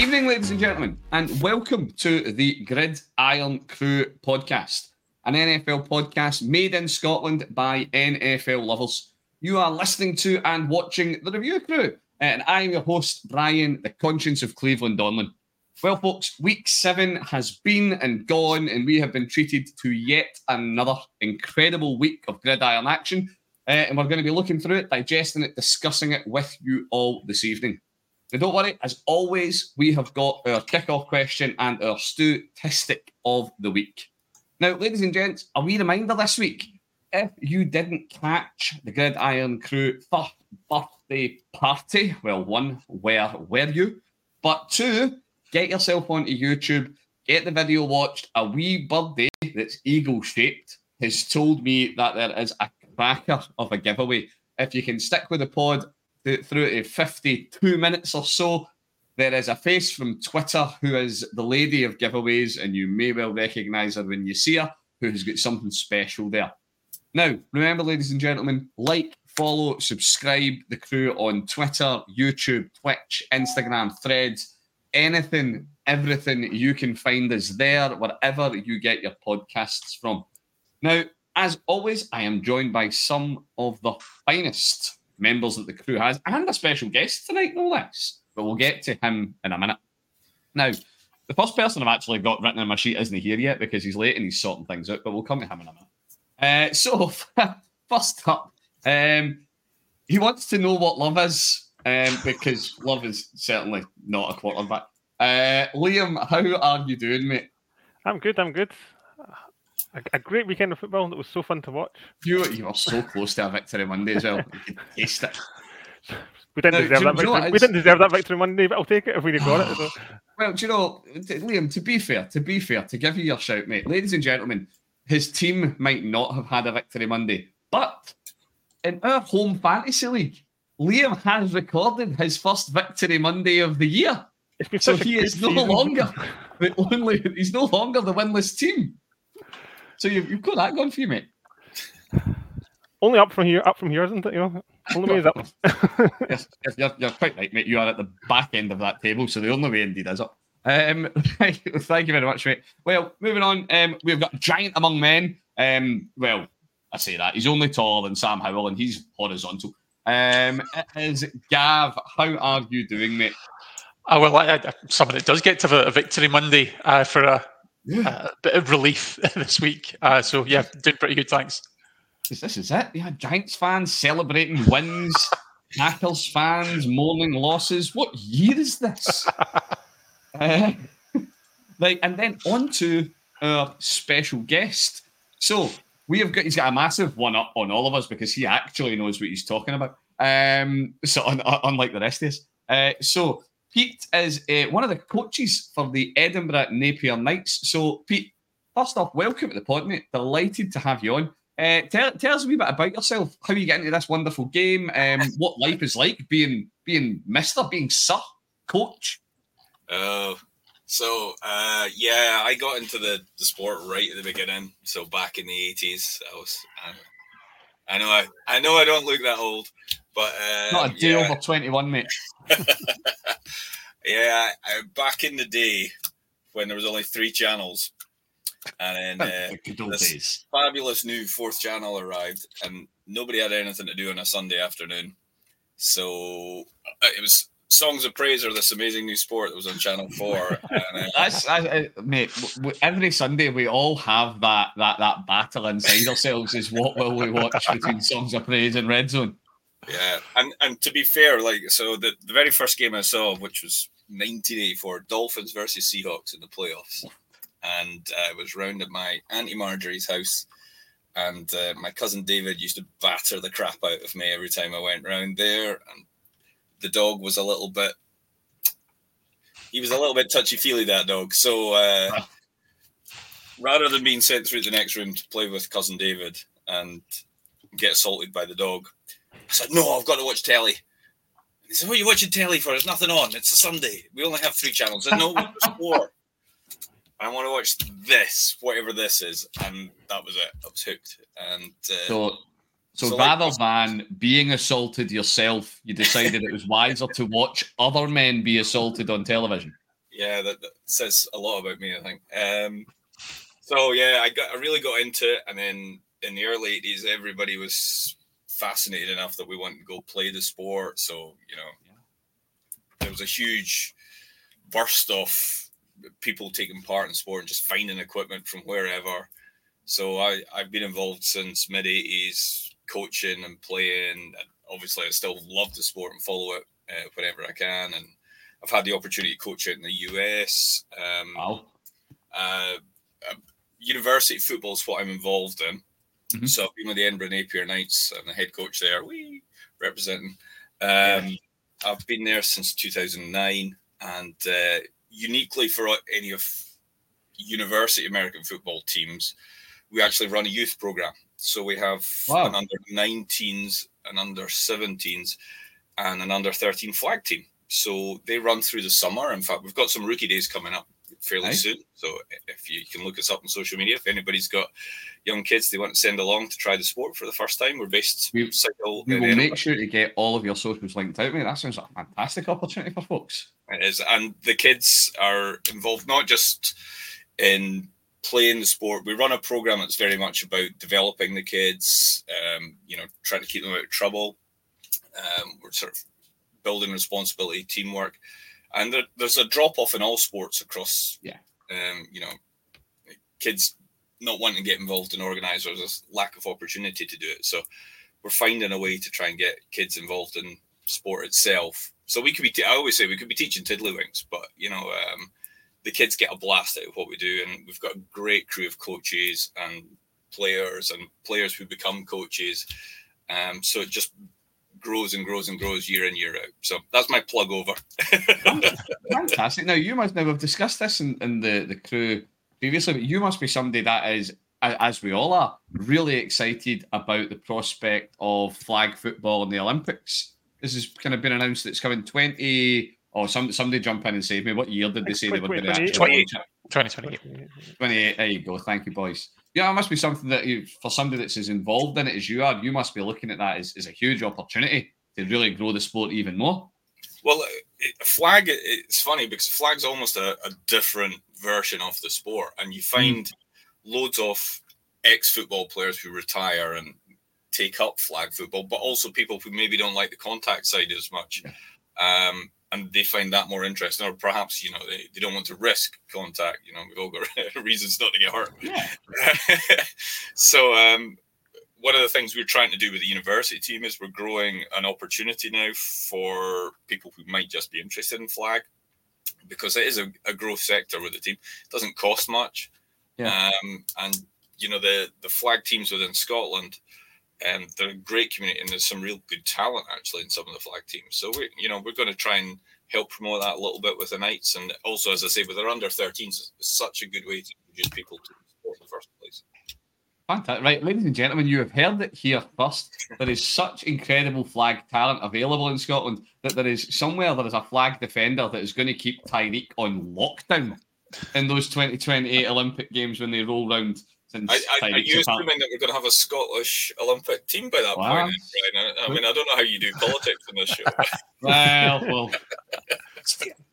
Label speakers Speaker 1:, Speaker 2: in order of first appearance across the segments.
Speaker 1: evening, ladies and gentlemen, and welcome to the Grid Iron Crew podcast, an NFL podcast made in Scotland by NFL lovers. You are listening to and watching the Review Crew, and I am your host, Brian, the conscience of Cleveland Donlin. Well, folks, week seven has been and gone, and we have been treated to yet another incredible week of gridiron action. Uh, and we're going to be looking through it, digesting it, discussing it with you all this evening. Now, don't worry, as always, we have got our kickoff question and our statistic of the week. Now, ladies and gents, a wee reminder this week if you didn't catch the Gridiron Crew first birthday party, well, one, where were you? But two, get yourself onto YouTube, get the video watched. A wee birdie that's eagle shaped has told me that there is a cracker of a giveaway. If you can stick with the pod through to 52 minutes or so, there is a face from Twitter who is the lady of giveaways, and you may well recognize her when you see her, who has got something special there. Now, remember, ladies and gentlemen, like, follow, subscribe the crew on Twitter, YouTube, Twitch, Instagram, Threads anything, everything you can find is there, wherever you get your podcasts from. Now, as always, I am joined by some of the finest members that the crew has and a special guest tonight, no less. But we'll get to him in a minute. Now, the first person I've actually got written on my sheet isn't here yet because he's late and he's sorting things out, but we'll come to him in a minute. Uh, so, first up, um, he wants to know what love is um, because love is certainly not a quarterback. Uh, Liam, how are you doing, mate?
Speaker 2: I'm good. I'm good. A, a, great weekend of football that was so fun to watch.
Speaker 1: You you were so close to a victory Monday as well. You could taste it.
Speaker 2: We didn't, now, deserve that victory. we didn't deserve that victory Monday, but I'll take it if we'd got it. So.
Speaker 1: Well, do you know, Liam, to be fair, to be fair, to give you your shout, mate, ladies and gentlemen, his team might not have had a victory Monday, but in our home fantasy league, Liam has recorded his first victory Monday of the year. So he is no season. longer the only he's no longer the winless team. So you've, you've got that going for you, mate.
Speaker 2: Only up from here, up from here, isn't it? You know, only way is up.
Speaker 1: yes, yes you're, you're, quite right, mate. You are at the back end of that table, so the only way indeed is up. Um, thank you very much, mate. Well, moving on, um, we've got giant among men. Um, well, I say that he's only taller than Sam Howell, and he's horizontal. Um, it is Gav. How are you doing, mate?
Speaker 3: Uh, well, I, I, someone that does get to a, a victory Monday uh, for a, yeah. a, bit of relief this week. Uh, so yeah, doing pretty good. Thanks.
Speaker 1: This is it. Yeah, Giants fans celebrating wins, Packers fans mourning losses. What year is this? uh, like, and then on to our special guest. So we have got he's got a massive one up on all of us because he actually knows what he's talking about. Um, so un, unlike the rest of us. Uh, so Pete is uh, one of the coaches for the Edinburgh Napier Knights. So Pete, first off, welcome to the pod, mate. Delighted to have you on. Uh, tell, tell us a wee bit about yourself. How you get into this wonderful game? Um, what life is like being being Mister, being Sir, Coach.
Speaker 4: Oh, so uh, yeah, I got into the, the sport right at the beginning. So back in the eighties, I was. I, I know I, I know I don't look that old, but uh,
Speaker 1: not a day yeah. over twenty one, mate.
Speaker 4: yeah, I, back in the day when there was only three channels, and then uh, this days. fabulous new fourth channel arrived, and nobody had anything to do on a Sunday afternoon. So uh, it was songs of praise or this amazing new sport that was on Channel Four. and, uh,
Speaker 1: That's I, mate. Every Sunday we all have that that that battle inside ourselves. Is what will we watch between songs of praise and Red Zone?
Speaker 4: Yeah, and and to be fair, like so, the the very first game I saw, which was 1984, Dolphins versus Seahawks in the playoffs, and uh, was round at my auntie Marjorie's house. And uh, my cousin David used to batter the crap out of me every time I went round there. And the dog was a little bit he was a little bit touchy feely that dog. So uh, rather than being sent through the next room to play with cousin David and get assaulted by the dog, I said, "No, I've got to watch telly." He said, "What are you watching telly for? There's nothing on. It's a Sunday. We only have three channels." I said, "No, there's four. I want to watch this, whatever this is," and that was it. I was hooked. And uh,
Speaker 1: so so, so rather like, than being assaulted yourself, you decided it was wiser to watch other men be assaulted on television.
Speaker 4: Yeah, that, that, says a lot about me, I think. Um, so yeah, I got I really got into it, and then in the early eighties, everybody was fascinated enough that we wanted to go play the sport. So you know, yeah. there was a huge burst of people taking part in sport and just finding equipment from wherever. So I I've been involved since mid '80s, coaching and playing. And obviously, I still love the sport and follow it uh, whenever I can. And I've had the opportunity to coach it in the US. Um, wow. Uh, uh, university football is what I'm involved in. Mm-hmm. So I've been with the Edinburgh Napier Knights and the head coach there, we representing. Um, I've been there since 2009, and uh, uniquely for any of university American football teams, we actually run a youth program. So we have wow. an under 19s, an under 17s, and an under 13 flag team. So they run through the summer. In fact, we've got some rookie days coming up fairly soon. So if you can look us up on social media, if anybody's got young kids they want to send along to try the sport for the first time, we're based.
Speaker 1: We, we will make sure to get all of your socials linked out, mate. That sounds like a fantastic opportunity for folks.
Speaker 4: It is, and the kids are involved not just in playing the sport. We run a program that's very much about developing the kids. Um, you know, trying to keep them out of trouble. Um, we're sort of building responsibility, teamwork and there, there's a drop off in all sports across.
Speaker 1: Yeah.
Speaker 4: Um, you know, kids not wanting to get involved in organisers, there's lack of opportunity to do it. So we're finding a way to try and get kids involved in sport itself. So we could be, I always say we could be teaching tiddlywinks, but you know, um, the kids get a blast out of what we do, and we've got a great crew of coaches and players and players who become coaches. Um, so it just grows and grows and grows year in year out. So that's my plug over.
Speaker 1: Fantastic. Now you must now have discussed this in, in the the crew previously, but you must be somebody that is, as we all are, really excited about the prospect of flag football in the Olympics. This has kind of been announced that it's coming twenty. Or oh, some, somebody jump in and save me. What year did they say they were going to?
Speaker 3: 2028. 2028.
Speaker 1: 28. There you go. Thank you, boys yeah, it must be something that you, for somebody that's as involved in it as you are, you must be looking at that as, as a huge opportunity to really grow the sport even more.
Speaker 4: Well, flag, it's funny because flag's almost a, a different version of the sport, and you find mm. loads of ex football players who retire and take up flag football, but also people who maybe don't like the contact side as much. Yeah. Um, and they find that more interesting, or perhaps you know they, they don't want to risk contact. You know, we've all got reasons not to get hurt.
Speaker 1: Yeah.
Speaker 4: so um, one of the things we're trying to do with the university team is we're growing an opportunity now for people who might just be interested in flag, because it is a, a growth sector with the team. It doesn't cost much, yeah. Um, and you know the the flag teams within Scotland and they're a great community, and there's some real good talent actually in some of the flag teams. So we, you know, we're going to try and help promote that a little bit with the Knights, and also, as I say, with our under 13s, it's such a good way to introduce people to sport in the first place.
Speaker 1: Fantastic. Right, ladies and gentlemen, you have heard it here first. There is such incredible flag talent available in Scotland that there is somewhere there is a flag defender that is going to keep Tyreek on lockdown in those 2028 Olympic Games when they roll round
Speaker 4: I, I, are you assuming that we're going to have a Scottish Olympic team by that wow. point? Brian? I, mean, I don't know how you do politics in this show.
Speaker 1: well, well.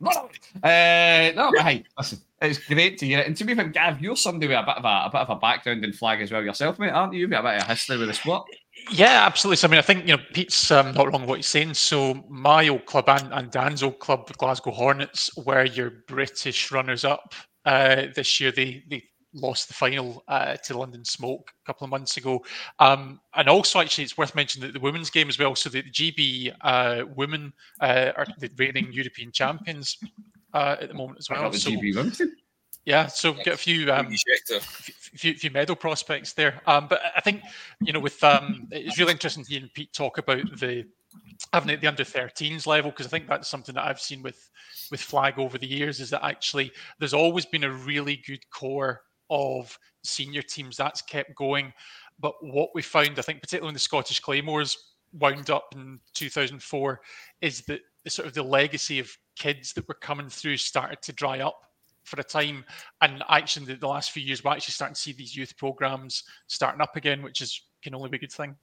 Speaker 1: uh, no, but hey, listen, it's great to hear it. And to be fair, Gav, you're somebody with a bit of a, a bit of a background in flag as well yourself, mate, aren't you? You've got a bit of a history with the sport.
Speaker 3: Yeah, absolutely. So, I mean, I think you know Pete's um, not wrong with what he's saying. So, my old club and, and Dan's old club, Glasgow Hornets, were your British runners-up uh, this year. They they lost the final uh, to London Smoke a couple of months ago. Um, and also, actually, it's worth mentioning that the women's game as well. So the, GB uh, women uh, are the reigning European champions uh, at the moment as well. So, yeah, so get a few, um, few, few medal prospects there. Um, but I think you know, with um, it's really interesting to hear Pete talk about the having it at the under 13s level because I think that's something that I've seen with with flag over the years is that actually there's always been a really good core of senior teams. That's kept going. But what we found, I think, particularly when the Scottish Claymores wound up in 2004, is that the sort of the legacy of kids that were coming through started to dry up for a time. And actually, the, the last few years, we're actually starting to see these youth programs starting up again, which is can only be a good thing.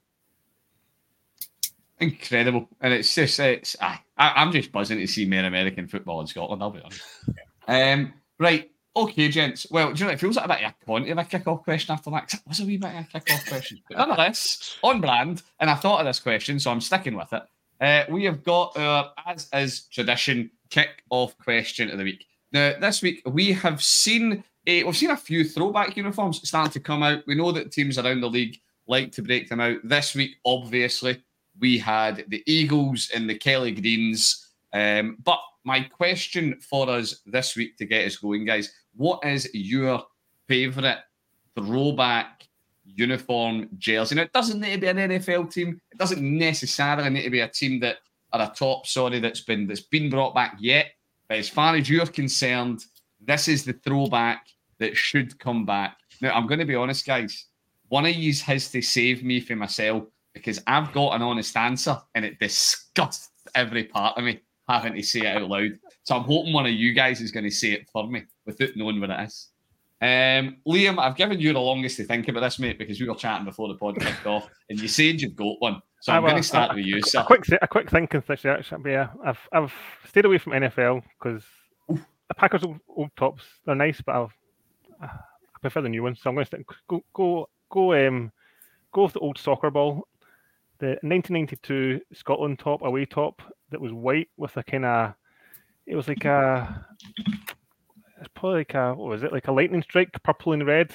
Speaker 1: Incredible, and it's just it's I, I'm just buzzing to see more American football in Scotland. I'll be honest. Um, right. Okay, gents. Well, do you know, it feels like a bit of a quantity of a kick-off question after that? It was a wee bit of a kick-off question. But nonetheless, on brand, and I thought of this question, so I'm sticking with it. Uh, we have got our, as is tradition, kick-off question of the week. Now, this week we have seen a, we've seen a few throwback uniforms starting to come out. We know that teams around the league like to break them out. This week, obviously, we had the Eagles and the Kelly Greens. Um, but my question for us this week to get us going, guys, what is your favourite throwback uniform jersey? Now, it doesn't need to be an NFL team. It doesn't necessarily need to be a team that are a top, sorry, that's been that's been brought back yet. But as far as you're concerned, this is the throwback that should come back. Now, I'm going to be honest, guys. One of yous has to save me from myself because I've got an honest answer and it disgusts every part of me having to say it out loud. So I'm hoping one of you guys is going to say it for me without knowing what it is. Um, Liam, I've given you the longest to think about this, mate, because we were chatting before the pod kicked off, and you said you've got one. So I'm
Speaker 2: I-
Speaker 1: going to start with you, sir.
Speaker 2: A quick, a quick thinking situation. But yeah, I've I've stayed away from NFL because the Packers old, old tops they're nice, but I've, I prefer the new ones. So I'm going to stick, go go go um go with the old soccer ball, the 1992 Scotland top away top that was white with a kind of it was like a it's like a what was it like a lightning strike, purple and red.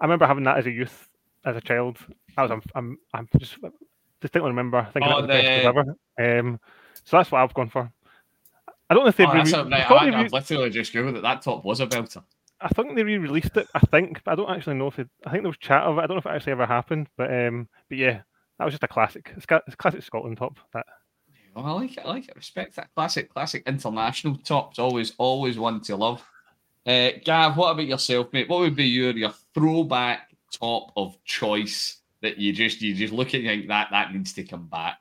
Speaker 2: I remember having that as a youth, as a child. I was I'm I'm, I'm just distinctly remember thinking
Speaker 1: Oh,
Speaker 2: that was the best
Speaker 1: the-
Speaker 2: ever. Um, so that's what I've gone for. I don't know if they've
Speaker 1: Oh,
Speaker 2: re-
Speaker 1: that's a,
Speaker 2: they've
Speaker 1: right, I,
Speaker 2: re-
Speaker 1: literally just googled it. That top was a belter.
Speaker 2: I think they re-released it. I think, but I don't actually know if it. I think there was chat of it. I don't know if it actually ever happened, but um, but yeah, that was just a classic. It's, got, it's classic Scotland top. That
Speaker 1: Oh, I like it. I like it. Respect that classic, classic international tops. Always, always one to love. Uh, Gav, what about yourself, mate? What would be your your throwback top of choice that you just you just look at and think that that needs to come back?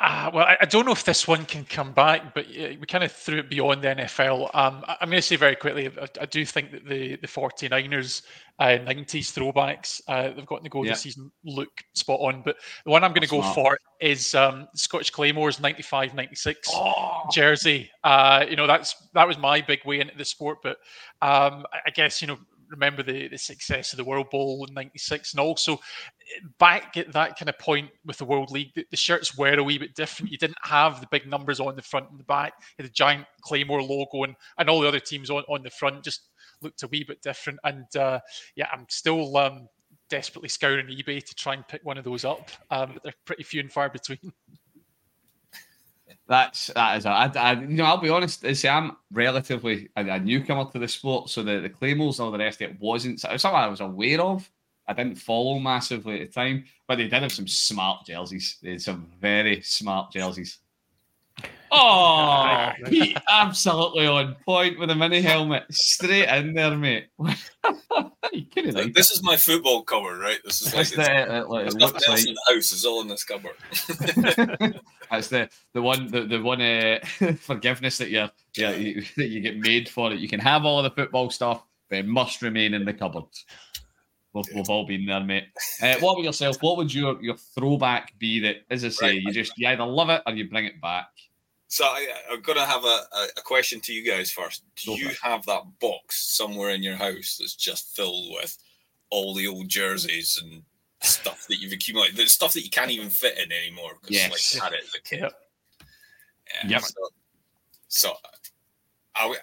Speaker 3: Ah, well, I, I don't know if this one can come back, but uh, we kind of threw it beyond the NFL. Um, I, am going to say very quickly, I, I do think that the, the 49ers uh, 90s throwbacks uh, they've got the goal
Speaker 1: Yeah.
Speaker 3: this season look spot on. But the one I'm going to go
Speaker 1: Smart.
Speaker 3: for is um, Scottish Claymore's 95 96
Speaker 1: Oh,
Speaker 3: jersey. Uh, you know, that's that was my big way into the sport. But um, I guess you know, remember the the success of the World Bowl in '96, and also eh, back at that kind of point with the World League, the, the shirts were a wee bit different. You didn't have the big numbers on the front and the back. You had the giant Claymore logo, and and all the other teams on on the front just looked a wee bit different. And uh, yeah, I'm still. Um, Desperately scouring eBay to try and pick one of those up, um, but they're pretty few and far between.
Speaker 1: That's that is. A, I, I, you know, I'll be honest. I say I'm relatively a, a newcomer to the sport, so the the claymores and all the rest of it wasn't it was something I was aware of. I didn't follow massively at the time, but they did have some smart jerseys. They had some very smart jerseys. Oh, Pete, absolutely on point with a mini helmet, straight in there, mate. you couldn't
Speaker 4: Like,
Speaker 1: like
Speaker 4: this is my football cover, right? This is like it's,
Speaker 1: the, it, it
Speaker 4: there's
Speaker 1: looks
Speaker 4: nothing else
Speaker 1: like
Speaker 4: in the house. It's all in this cupboard.
Speaker 1: That's the the one the, the one uh, forgiveness that you yeah you, that you get made for it. You can have all the football stuff, but it must remain in the cupboard. We've, we've all been there, mate. Uh, what about yourself? What would your your throwback be? That, as I say,
Speaker 4: Right.
Speaker 1: you just you either love it or you bring it back.
Speaker 4: So I, uh, I'm gonna have a, a, question to you guys first. Do
Speaker 1: Go
Speaker 4: you have that box somewhere in your house that's just filled with all the old jerseys and stuff that you've accumulated? The stuff that you can't even fit in anymore because
Speaker 1: Yes.
Speaker 4: like had it as a kid.
Speaker 3: Yep.
Speaker 4: Yeah,
Speaker 1: Yep.
Speaker 4: So, so I,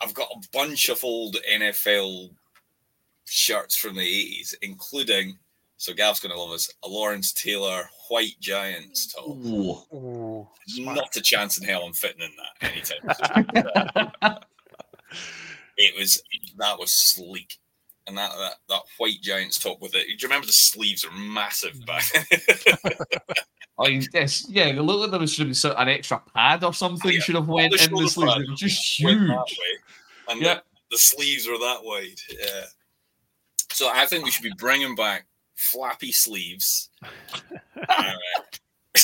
Speaker 4: I've got a bunch of old NFL shirts from the 80s, including. So Gav's gonna love us. A Lawrence Taylor white Giants top.
Speaker 1: Ooh.
Speaker 4: Not a chance in hell I'm fitting in that anytime. soon. it was that was sleek, and that that, that white Giants top with it. Do you remember the sleeves are massive back?
Speaker 1: Oh, yes, yeah. They look like there was some sort of an extra pad or something.
Speaker 4: Yeah,
Speaker 1: Should have went
Speaker 4: the
Speaker 1: in the sleeves.
Speaker 4: pad
Speaker 1: They were just huge.
Speaker 4: and
Speaker 1: Yeah.
Speaker 4: the, the sleeves were that wide. Yeah. So I think we should be bringing back flappy sleeves. uh,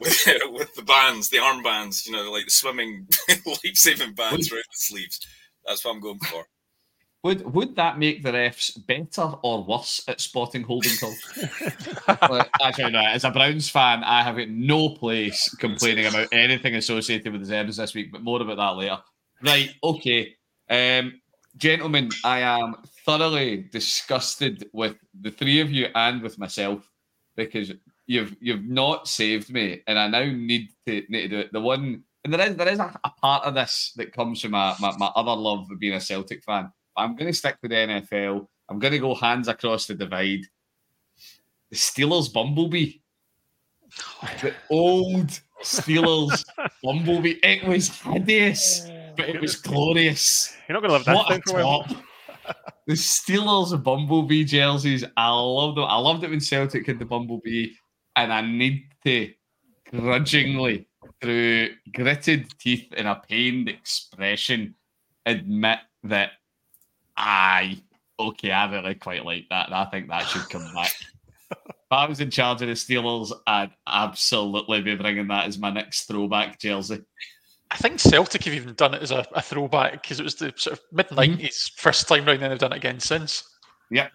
Speaker 4: with, with the bands, the armbands, you know, like the swimming life-saving bands around the sleeves. That's what I'm going for.
Speaker 1: Would would that make the refs better or worse at spotting holding calls? Like, actually, no. As a Browns fan, I have got no place complaining about anything associated with the Zebras this week, but more about that later. Right, okay. Um, gentlemen, I am thoroughly disgusted with the three of you and with myself because you've you've not saved me, and I now need to need to do it. The one, and there is there is a, a part of this that comes from my, my, my other love of being a Celtic fan. I'm going to stick with the NFL. I'm going to go hands across the divide. The Steelers Bumblebee. The old Steelers Bumblebee. It was hideous, but it was glorious.
Speaker 2: You're not going to
Speaker 1: What
Speaker 2: that
Speaker 1: a
Speaker 2: thing for a while.
Speaker 1: The Steelers Bumblebee jerseys. I love them. I loved it when Celtic had the Bumblebee, and I need to grudgingly, through gritted teeth and a pained expression, admit that I okay, I really quite like that. and I think that should come back. if I was in charge of the Steelers, I'd absolutely be bringing that as my next throwback jersey.
Speaker 3: I think Celtic have even done it as a, a throwback because it was the sort of mid 90s first time round, and they've done it again since. Yeah.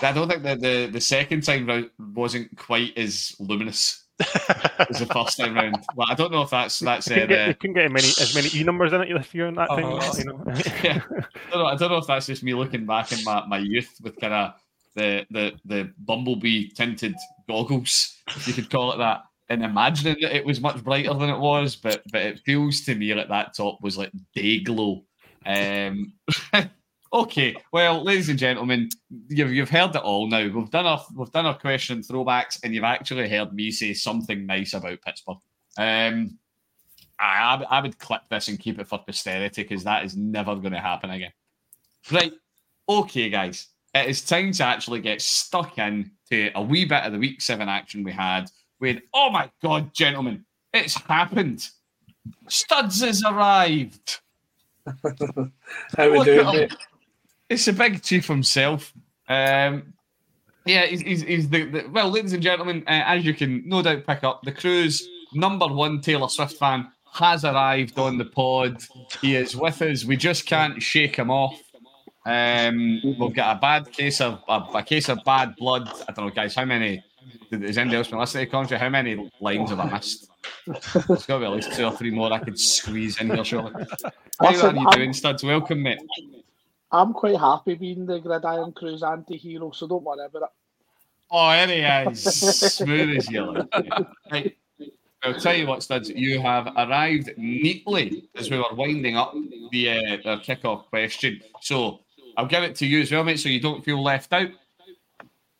Speaker 1: I don't think that the, the second time round wasn't quite as luminous as the first time round. But I don't know if that's that's
Speaker 2: You couldn't,
Speaker 1: uh,
Speaker 2: get, you couldn't get many, as many E numbers in it this year in that thing.
Speaker 3: Oh.
Speaker 2: You know?
Speaker 1: yeah. I don't, know, I don't know if that's just me looking back in my, my youth with kind of the, the the bumblebee tinted goggles, if you could call it that, and imagining that it was much brighter than it was, but but it feels to me like that top was like day glow. Um, okay, well, ladies and gentlemen, you've you've heard it all now. We've done our we've done our question throwbacks, and you've actually heard me say something nice about Pittsburgh. Um, I, I would- clip this and keep it for posterity because that is never going to happen again. Right. Okay, guys. It is time to actually get stuck in to a wee bit of the week seven action we had. With oh my god, gentlemen, it's happened. Studs has arrived.
Speaker 5: How we doing?
Speaker 1: It's a big chief himself. Um, yeah, he's, he's, he's the, the well, ladies and gentlemen, uh, as you can no doubt pick up, the crew's number one Taylor Swift fan has arrived on the pod. He is with us. We just can't shake him off. Um, we've got a bad case of a, a case of bad blood. I don't know, guys. How many? Is anybody else listening to the? How many lines have I missed? There's got to be at least two or three more I could squeeze in here, surely. How are you
Speaker 5: I'm-
Speaker 1: doing, Studs? Welcome, mate.
Speaker 5: I'm quite happy being the Gridiron Crew's anti-hero, so don't worry about it.
Speaker 1: Oh, he is. Smooth as. Right. I'll tell you what, Studs, you have arrived neatly as we were winding up the uh, the kickoff question. So I'll give it to you as well, mate, so you don't feel left out.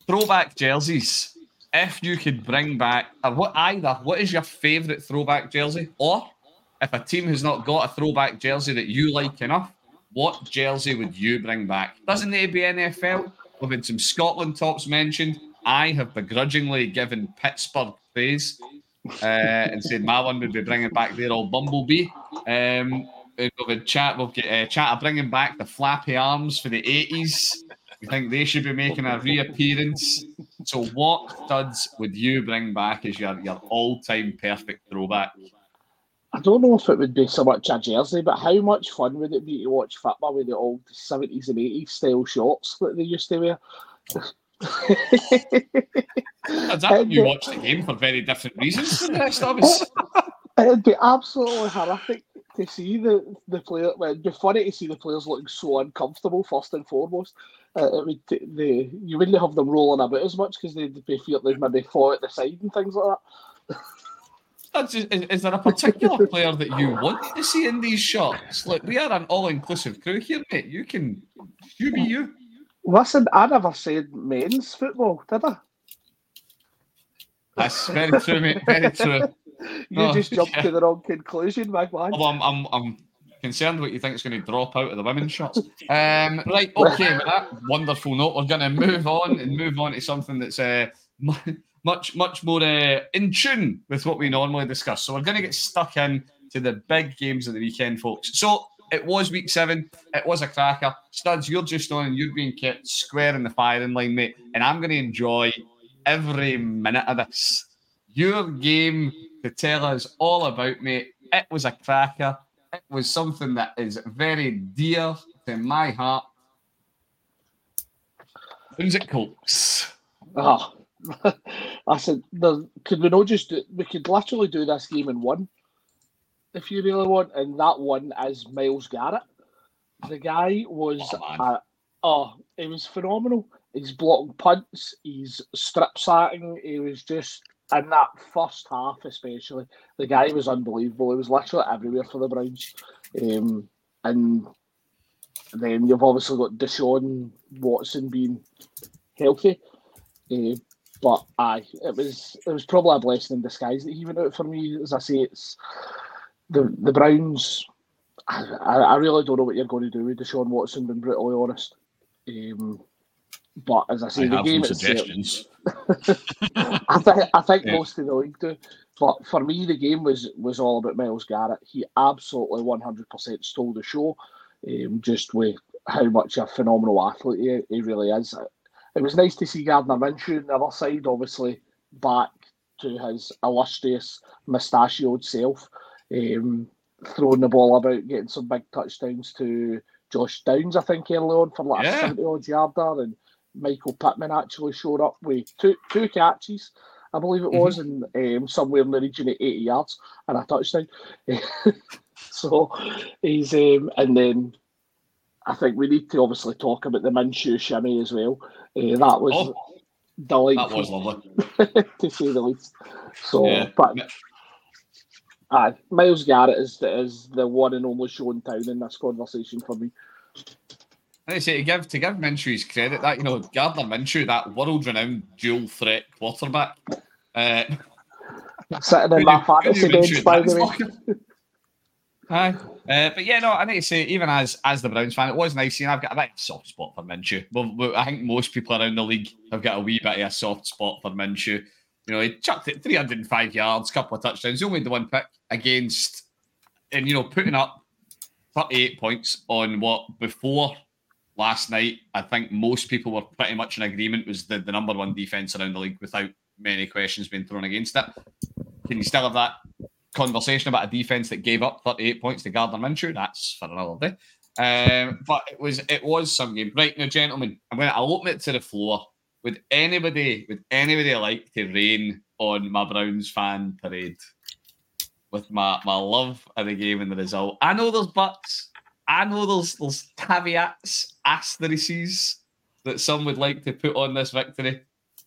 Speaker 1: Throwback jerseys. If you could bring back, or what either, what is your favourite throwback jersey? Or if a team has not got a throwback jersey that you like enough, what jersey would you bring back? Doesn't need to be NFL. We've had some Scotland tops mentioned. I have begrudgingly given Pittsburgh praise uh, and said my one would be bringing back their old Bumblebee. Um, we've had chat, we've got uh, chat of bringing back the flappy arms for the 80s. We think they should be making a reappearance. So, what studs would you bring back as your, your all time perfect throwback?
Speaker 5: I don't know if it would be so much a jersey, but how much fun would it be to watch football with the old 70s and 80s style shorts that they used to wear?
Speaker 1: Is that you watch the game for very different reasons from the rest of us?
Speaker 5: It'd be absolutely horrific to see the the player. Well, it'd be funny to see the players looking so uncomfortable first and foremost. Uh, it would t- the you wouldn't have them rolling about as much because they'd be feeling they'd maybe fall at the side and things like that.
Speaker 1: That's just, is, is there a particular player that you want to see in these shots? Like we are an all-inclusive crew here, mate. You can, you be you.
Speaker 5: Listen, I never said men's football, did I?
Speaker 1: That's very true, mate. Very true.
Speaker 5: You
Speaker 1: Oh,
Speaker 5: just jumped
Speaker 1: yeah.
Speaker 5: to the wrong conclusion, my man.
Speaker 1: Although I'm, I'm, I'm concerned what you think is going to drop out of the women's shots. Um, right, okay, with that wonderful note, we're going to move on and move on to something that's uh, much, much more uh, in tune with what we normally discuss. So we're going to get stuck in to the big games of the weekend, folks. So it was week seven. It was a cracker. Studs, you're just on and you're being kept square in the firing line, mate. And I'm going to enjoy every minute of this. Your game to tell us all about, mate. It was a cracker. It was something that is very dear to my heart. Who's it Colts?
Speaker 5: Ah, I said, there, could we not just do, we could literally do this game in one. if you really want, and that one is Myles Garrett. The guy was,
Speaker 1: Oh,
Speaker 5: uh, oh, it was phenomenal. He's blocking punts, he's strip sacking. He was just in that first half, especially. The guy was unbelievable. He was literally everywhere for the Browns. Um, and then you've obviously got Deshaun Watson being healthy. Uh, but aye, it was it was probably a blessing in disguise that he went out for me. As I say, it's the the Browns. I, I really don't know what you're going to do with Deshaun Watson. Being brutally honest, um, but as I say,
Speaker 1: I
Speaker 5: the game
Speaker 1: some
Speaker 5: itself,
Speaker 1: suggestions.
Speaker 5: I think I think
Speaker 1: Yeah.
Speaker 5: most of the league do. But for me, the game was was all about Myles Garrett. He absolutely one hundred percent stole the show, um, just with how much a phenomenal athlete he, he really is. It was nice to see Gardner Minshew on the other side, obviously back to his illustrious mustachioed self, um, throwing the ball about, getting some big touchdowns to Josh Downs, I think, early on for like
Speaker 1: Yeah.
Speaker 5: a 70 odd yarder. And Michael Pittman actually showed up with two two catches, I believe it was, and um, somewhere in the region of 80 yards and a touchdown. so he's, um, and then I think we need to obviously talk about the Minshew shimmy as well. Uh, that was
Speaker 1: Oh,
Speaker 5: delightful
Speaker 1: that was lovely.
Speaker 5: to say the least. So,
Speaker 1: Yeah.
Speaker 5: but aye, Myles Garrett is the, is the one and only show in town in this conversation for me.
Speaker 1: I say to give to give Minshew credit that you know Gardner Minshew, that world-renowned dual threat quarterback. Uh,
Speaker 5: Sitting in my fantasy bench, by the way.
Speaker 1: Aye. Uh, but yeah, no, I need to say, even as as the Browns fan, it was nice seeing I've got a bit of a soft spot for Minshew. Well, well, I think most people around the league have got a wee bit of a soft spot for Minshew. You know, he chucked it 305 yards, couple of touchdowns, he only made the one pick against, and you know, putting up 38 points on what before last night, I think most people were pretty much in agreement was the, the number one defense around the league without many questions being thrown against it. Can you still have that conversation about a defense that gave up 38 points to Gardner Minshew? That's for another day. Um, but it was it was some game. Right now, gentlemen, I'm gonna I'll open it to the floor. Would anybody would anybody like to rain on my Browns fan parade with my my love of the game and the result? I know there's buts. I know there's there's caveats, asterisks that some would like to put on this victory.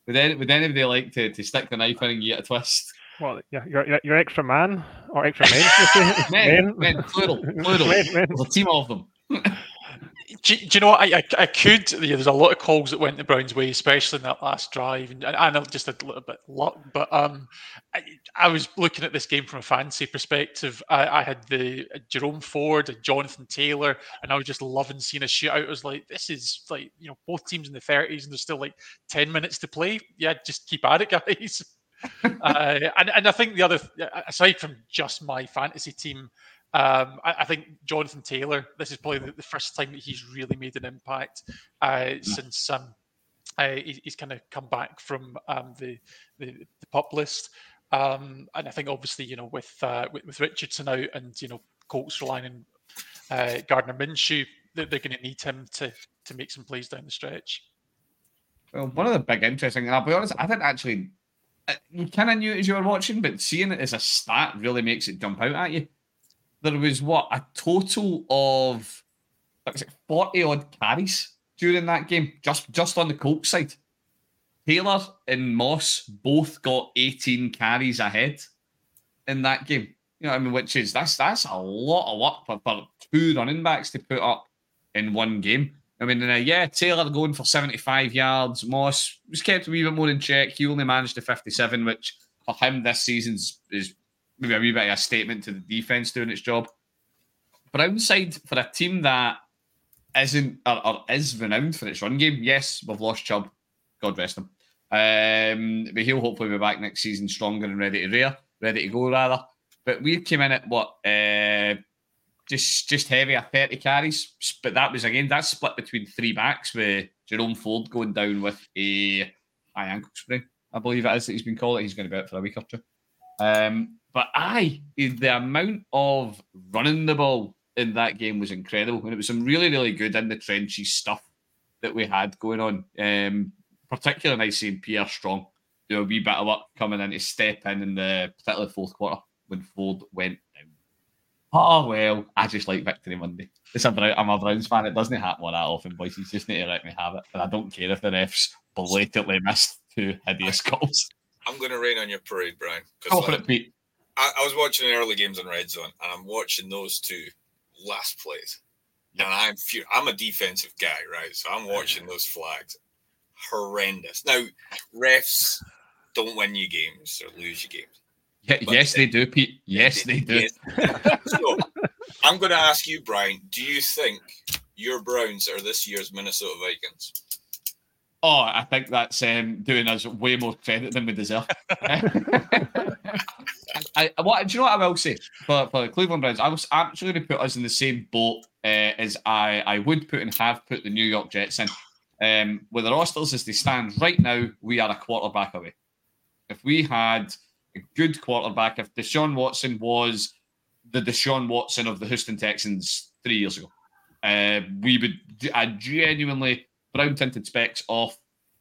Speaker 1: Would, any, would anybody like to, to stick the knife in and get a twist?
Speaker 2: Well, yeah, you're, you're, extra man or extra men. say?
Speaker 1: Men, men, plural, plural.
Speaker 2: Men, men.
Speaker 1: There's a team of them.
Speaker 3: Do, do you know what? I, I, I could. Yeah, there's a lot of calls that went the Browns' way, especially in that last drive, and I, know just a little bit luck. But um, I, I was looking at this game from a fantasy perspective. I, I had the uh, Jerome Ford and Jonathan Taylor, and I was just loving seeing a shootout. I was like, this is like you know both teams in the 30s, and there's still like 10 minutes to play. Yeah, just keep at it, guys. uh, and and I think the other, aside from just my fantasy team. Um, I, I think Jonathan Taylor. This is probably the, the first time that he's really made an impact uh, since um, uh, he, he's kind of come back from um, the, the the pup list. Um, and I think obviously you know with, uh, with with Richardson out and you know Colts relying on uh, Gardner Minshew, they're, they're going to need him to to make some plays down the stretch.
Speaker 1: Well, one of the big interesting, and I'll be honest, I didn't actually. uh, You kind of knew it as you were watching, but seeing it as a stat really makes it jump out at you. There was what a total of it, forty odd carries during that game, just just on the Colts side. Taylor and Moss both got eighteen carries ahead in that game. You know, what I mean, which is that's that's a lot of work for, for two running backs to put up in one game. I mean, uh, yeah, Taylor going for 75 yards. Moss was kept a wee bit more in check. He only managed to 57, which for him this season is maybe a wee bit of a statement to the defense doing its job. Browns side for a team that isn't or, or is renowned for its run game. Yes, we've lost Chubb. God rest him. Um, but he'll hopefully be back next season stronger and ready to rear, ready to go rather. But we came in at what uh, just just heavy at 30 carries. But that was again that's split between three backs with Jerome Ford going down with a high ankle sprain, I believe it is that he's been called. He's going to be out for a week or two. Um, but aye, the amount of running the ball in that game was incredible, and it was some really, really good in the trenches stuff that we had going on. Um, particularly nice seeing Pierre Strong do a wee bit of work coming in to step in in the particularly fourth quarter when Ford went down. Oh well, I just like Victory Monday. It's a Brown, I'm a Browns fan. It doesn't happen all that often, boys. You just need to let me have it, and I don't care if the refs blatantly missed two hideous calls.
Speaker 4: I'm going to rain on your parade, Brian. 'cause,
Speaker 1: Go for
Speaker 4: like,
Speaker 1: it, Pete.
Speaker 4: I, I was watching the early games on Red Zone, and I'm watching those two last plays. And I'm I'm a defensive guy, right? So I'm watching those flags. Horrendous. Now, refs don't win you games or lose you games.
Speaker 1: Yeah, yes, they do, Pete. Yes, they do.
Speaker 4: Yes. so I'm going to ask you, Brian. Do you think your Browns are this year's Minnesota Vikings?
Speaker 1: Oh, I think that's um, doing us way more credit than we deserve. I, what, do you know what I will say for, for the Cleveland Browns? I was actually going to put us in the same boat uh, as I, I would put and have put the New York Jets in. Um, with the rosters as they stand right now, we are a quarterback away. If we had a good quarterback, if Deshaun Watson was the Deshaun Watson of the Houston Texans three years ago, uh, we would, I genuinely, brown tinted specs off,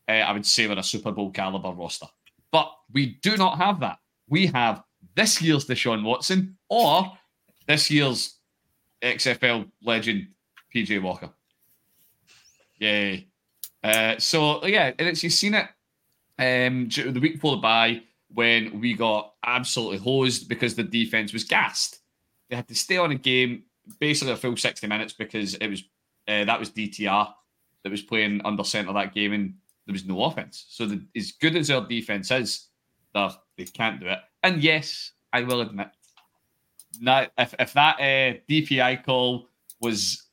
Speaker 1: uh, I would say we're a Super Bowl caliber roster. But we do not have that. We have this year's Deshaun Watson or this year's XFL legend PJ Walker. Yay. Uh, so yeah, and it's you've seen it um the week before the bye when we got absolutely hosed because the defense was gassed. They had to stay on a game basically a full 60 minutes because it was uh, that was DTR that was playing under center that game and there was no offense. So the, as good as their defense is, they're- can't do it. And yes, I will admit if, if that uh, DPI call was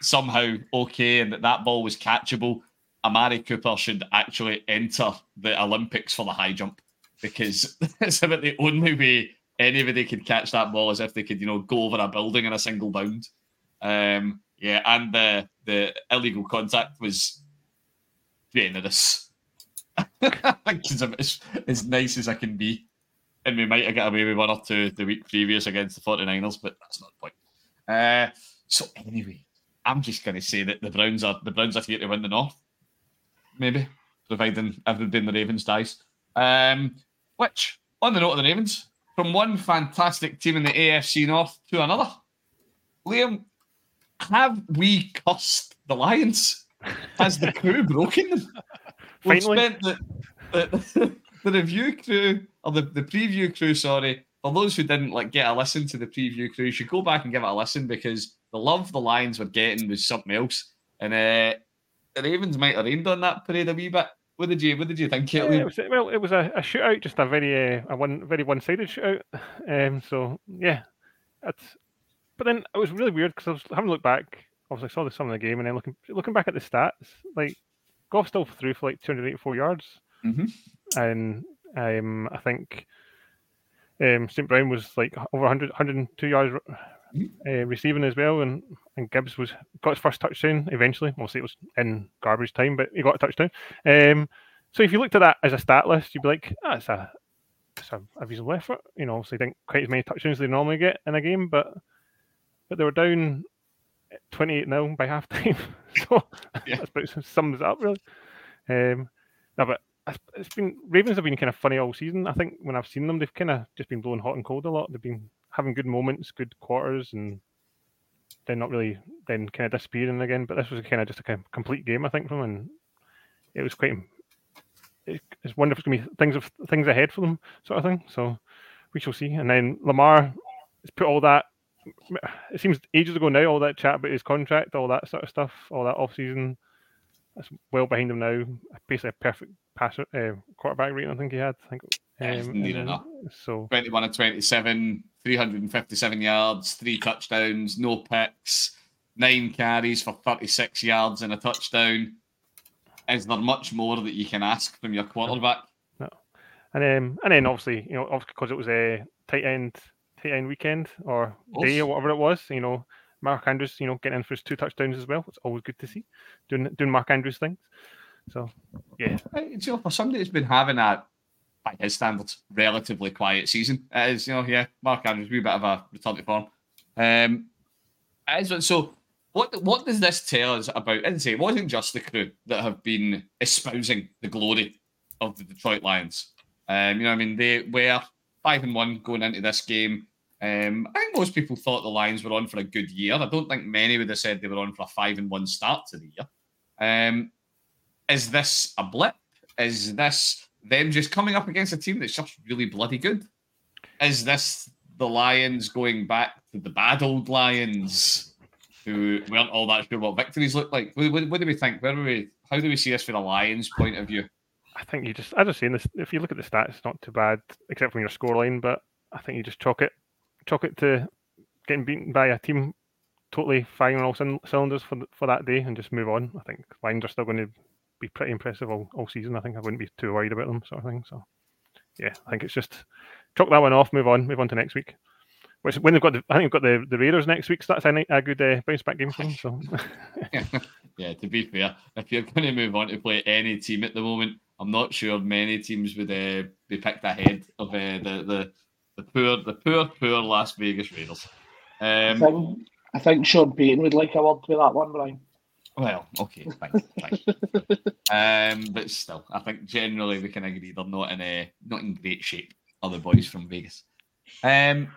Speaker 1: somehow okay and that that ball was catchable, Amari Cooper should actually enter the Olympics for the high jump because it's about the only way anybody could catch that ball is if they could, you know, go over a building in a single bound. Um, yeah, and the the illegal contact was generous. I think it's about as, as nice as I can be. And we might have got away with one or two the week previous against the 49ers, but that's not the point. Uh, so anyway, I'm just going to say that the Browns are the Browns are here to win the North, maybe, providing everybody in the Ravens dies. Um, which, on the note of the Ravens, from one fantastic team in the AFC North to another, Liam, have we cursed the Lions? Has the crew broken them? We've
Speaker 2: Finally.
Speaker 1: spent the, the, the review crew or the, the preview crew, sorry. For those who didn't like get a listen to the preview crew, you should go back and give it a listen because the love the Lions were getting was something else. And uh, the Ravens might have rained on that parade a wee bit. What did you What did you think,
Speaker 2: Yeah, it was, well, it was a, a shootout, just a very uh, a one very one sided shootout. Um, so yeah, it's, but then it was really weird because I was having a look back. Obviously, I saw the some of the game, and then looking looking back at the stats, like Goff still threw for like 284 yards,
Speaker 1: Mhm.
Speaker 2: and um, I think um, St Brown was like over 100, 102 yards uh, receiving as well, and and Gibbs was got his first touchdown eventually. Obviously, it was in garbage time, but he got a touchdown. Um, so if you looked at that as a stat list, you'd be like, ah, it's a it's a, a reasonable effort. You know, obviously didn't quite as many touchdowns as they normally get in a game, but but they were down twenty eight 0 by half time. so
Speaker 1: Yeah.
Speaker 2: that's about sums it up really. Um, no, but it's- been Ravens have been kind of funny all season. I think when I've seen them, they've kind of just been blowing hot and cold a lot. They've been having good moments, good quarters, and then not really then kind of disappearing again. But this was kind of just a kind of complete game, I think, from them, and it was quite. It's wonderful it's going to be things of things ahead for them, sort of thing. So we shall see. And then Lamar has put all that. It seems ages ago now, all that chat about his contract, all that sort of stuff, all that off season. That's well behind him now. Basically, a perfect passer, uh, quarterback rating. I think he had. I think.
Speaker 1: Yeah,
Speaker 2: um, and- So
Speaker 1: 21 and 27, 357 yards, three touchdowns, no picks, nine carries for 36 yards and a touchdown. Is there much more that you can ask from your quarterback? No.
Speaker 2: And um, and then obviously, you know, obviously because it was a tight end, tight end weekend or day or whatever it was, you know, Mark Andrews, you know, getting in for his two touchdowns as well. It's always good to see doing doing Mark Andrews things. So yeah,
Speaker 1: Right, you know, for somebody that's been having a, by his standards, relatively quiet season, it is, you know, yeah, Mark Andrews, we a wee bit of a return to form. Um, it is- so, what what does this tell us about? As I say, it wasn't just the crew that have been espousing the glory of the Detroit Lions. Um, you know, what I mean, they were five and one going into this game. Um, I think most people thought the Lions were on for a good year. I don't think many would have said they were on for a five and one start to the year. Um, is this a blip? Is this them just coming up against a team that's just really bloody good? Is this the Lions going back to the bad old Lions who weren't all that sure what victories look like? What, what, what do we think? Where we? How do we see this from the Lions' point of view?
Speaker 2: I think you just, as I was saying, this, if you look at the stats, it's not too bad, except from your scoreline. But I think you just chalk it, chalk it to getting beaten by a team totally firing on all cylinders for for that day, and just move on. I think Lions are still going to be pretty impressive all, all season. I think I wouldn't be too worried about them, sort of thing. So, yeah, I think it's just chalk that one off, move on, move on to next week. Which when they've got the, I think we've got the, the Raiders next week, so that's a, a good uh, bounce back game for them. So,
Speaker 1: yeah, to be fair, if you're going to move on to play any team at the moment, I'm not sure many teams would uh, be picked ahead of uh, the, the the poor the poor poor Las Vegas Raiders.
Speaker 5: Um, I, think, I think Sean Payton would like a word with that one, Brian.
Speaker 1: Well, okay, fine, fine. um, but still, I think generally we can agree they're not in a not in great shape. Other boys from Vegas. Um,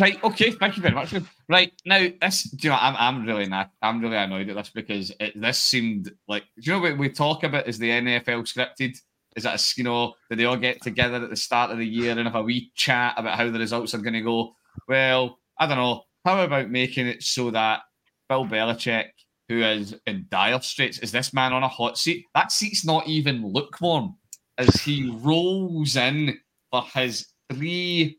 Speaker 1: right, okay, thank you very much. Right now, this, do you know, I'm, I'm really not, I'm really annoyed at this because it, this seemed like, do you know what we talk about? Is the NFL scripted? Is that a, you know, do they all get together at the start of the year and have a wee chat about how the results are going to go? Well, I don't know. How about making it so that Bill Belichick, who is in dire straits, is this man on a hot seat? That seat's not even lukewarm as he rolls in for his 300th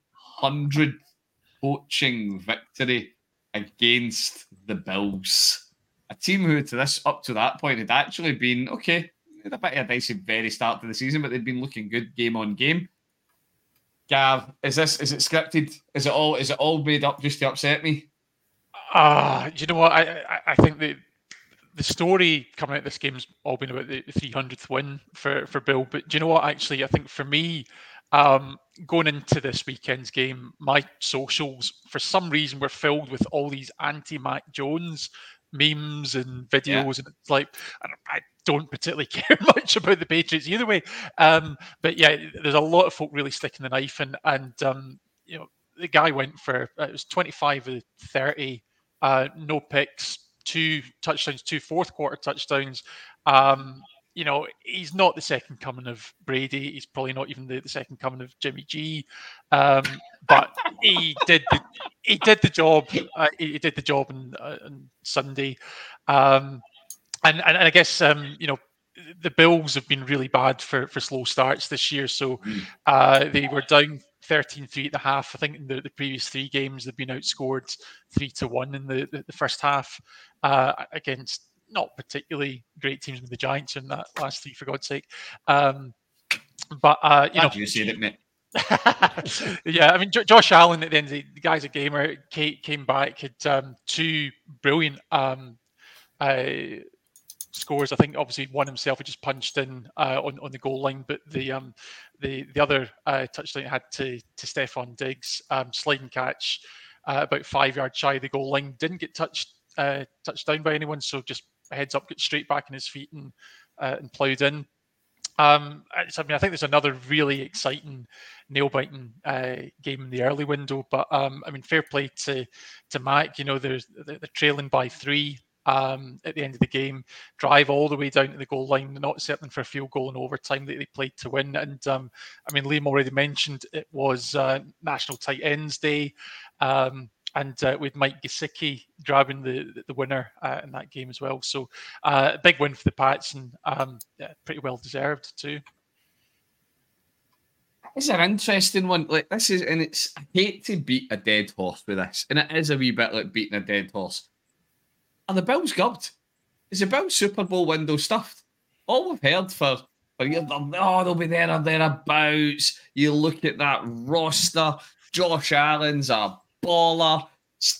Speaker 1: coaching victory against the Bills. A team who, to this up to that point, had actually been okay. Had a bit of a dicey very start to the season, but they've been looking good game on game. Gav, is this is it scripted? Is it all is it all made up just to upset me?
Speaker 3: Ah, uh, you know what? I, I I think the the story coming out of this game's all been about the, the 300th win for for Bill. But do you know what? Actually, I think for me, um, going into this weekend's game, my socials for some reason were filled with all these anti Mac Jones memes and videos, yeah. and it's like I don't particularly care much about the Patriots either way. Um, but yeah, there's a lot of folk really sticking the knife in, and um, you know the guy went for uh, it was 25 of 30, uh, no picks, two touchdowns, two fourth quarter touchdowns. Um, you know, he's not the second coming of Brady. He's probably not even the, the second coming of Jimmy G. Um, but he did the, he did the job. Uh, he did the job on, uh, on Sunday, um, and, and, and I guess um, you know the Bills have been really bad for for slow starts this year. So hmm. uh, they were down 13-3 at the half. I think in the, the previous three games they've been outscored three to one in the, the, the first half uh, against not particularly great teams with the Giants in that last three, for God's sake. Um, but uh, you know,
Speaker 1: you see it, mate.
Speaker 3: yeah, I mean, J- Josh Allen at the end, the, the guy's a gamer. Kate came back, had um, two brilliant um, uh, scores. I think obviously one himself, he just punched in uh, on on the goal line, but the um, the the other uh, touchdown had to to Stefon Diggs, um, sliding catch, uh, about five yards shy of the goal line, didn't get touched uh, touched down by anyone, so just heads up, get straight back in his feet and uh, and ploughed in. Um, I mean, I think there's another really exciting, nail-biting uh, game in the early window. But um, I mean, fair play to to Mac. You know, they're they're trailing by three um, at the end of the game, drive all the way down to the goal line, not settling for a field goal in overtime that they played to win. And um, I mean, Liam already mentioned it was uh, National Tight Ends Day. Um, and uh, with Mike Gesicki grabbing the the winner uh, in that game as well. So uh, a big win for the Pats and um, yeah, pretty well deserved too.
Speaker 1: It's an interesting one. Like this is, and it's I hate to beat a dead horse with this, and it is a wee bit like beating a dead horse. Are the Bills gubbed? Is the Bills Super Bowl window stuffed? All we've heard for years, oh, they'll be there or thereabouts. You look at that roster. Josh Allen's a baller.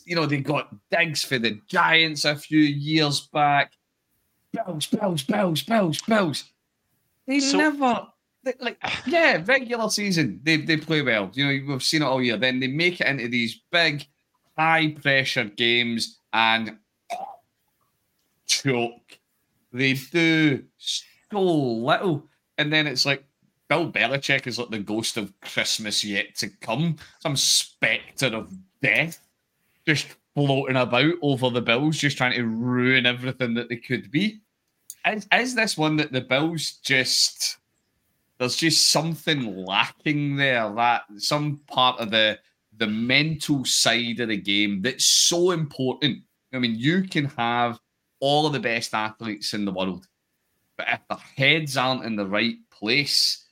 Speaker 1: You know, they got Diggs for the Giants a few years back. Bills, Bills, Bills, Bills, Bills. They so, never, they, like, yeah, regular season, they, they play well. You know, we've seen it all year. Then they make it into these big, high pressure games and choke. They do so little. And then it's like, Bill Belichick is like the ghost of Christmas yet to come. Some spectre of death just floating about over the Bills, just trying to ruin everything that they could be. Is, is this one that the Bills just there's just something lacking there that some part of the the mental side of the game that's so important. I mean, you can have all of the best athletes in the world, but if their heads aren't in the right place,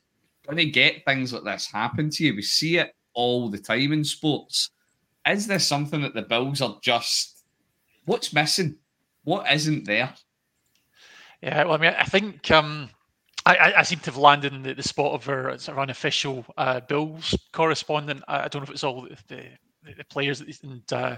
Speaker 1: when they get things like this happen to you, we see it all the time in sports. Is there something that the Bills are just what's missing? What isn't there?
Speaker 3: Yeah, well, I mean, I think um, I, I, seem to have landed in the, the spot of our sort of unofficial uh, Bills correspondent. I, I, don't know if it's all the, the, the players and uh,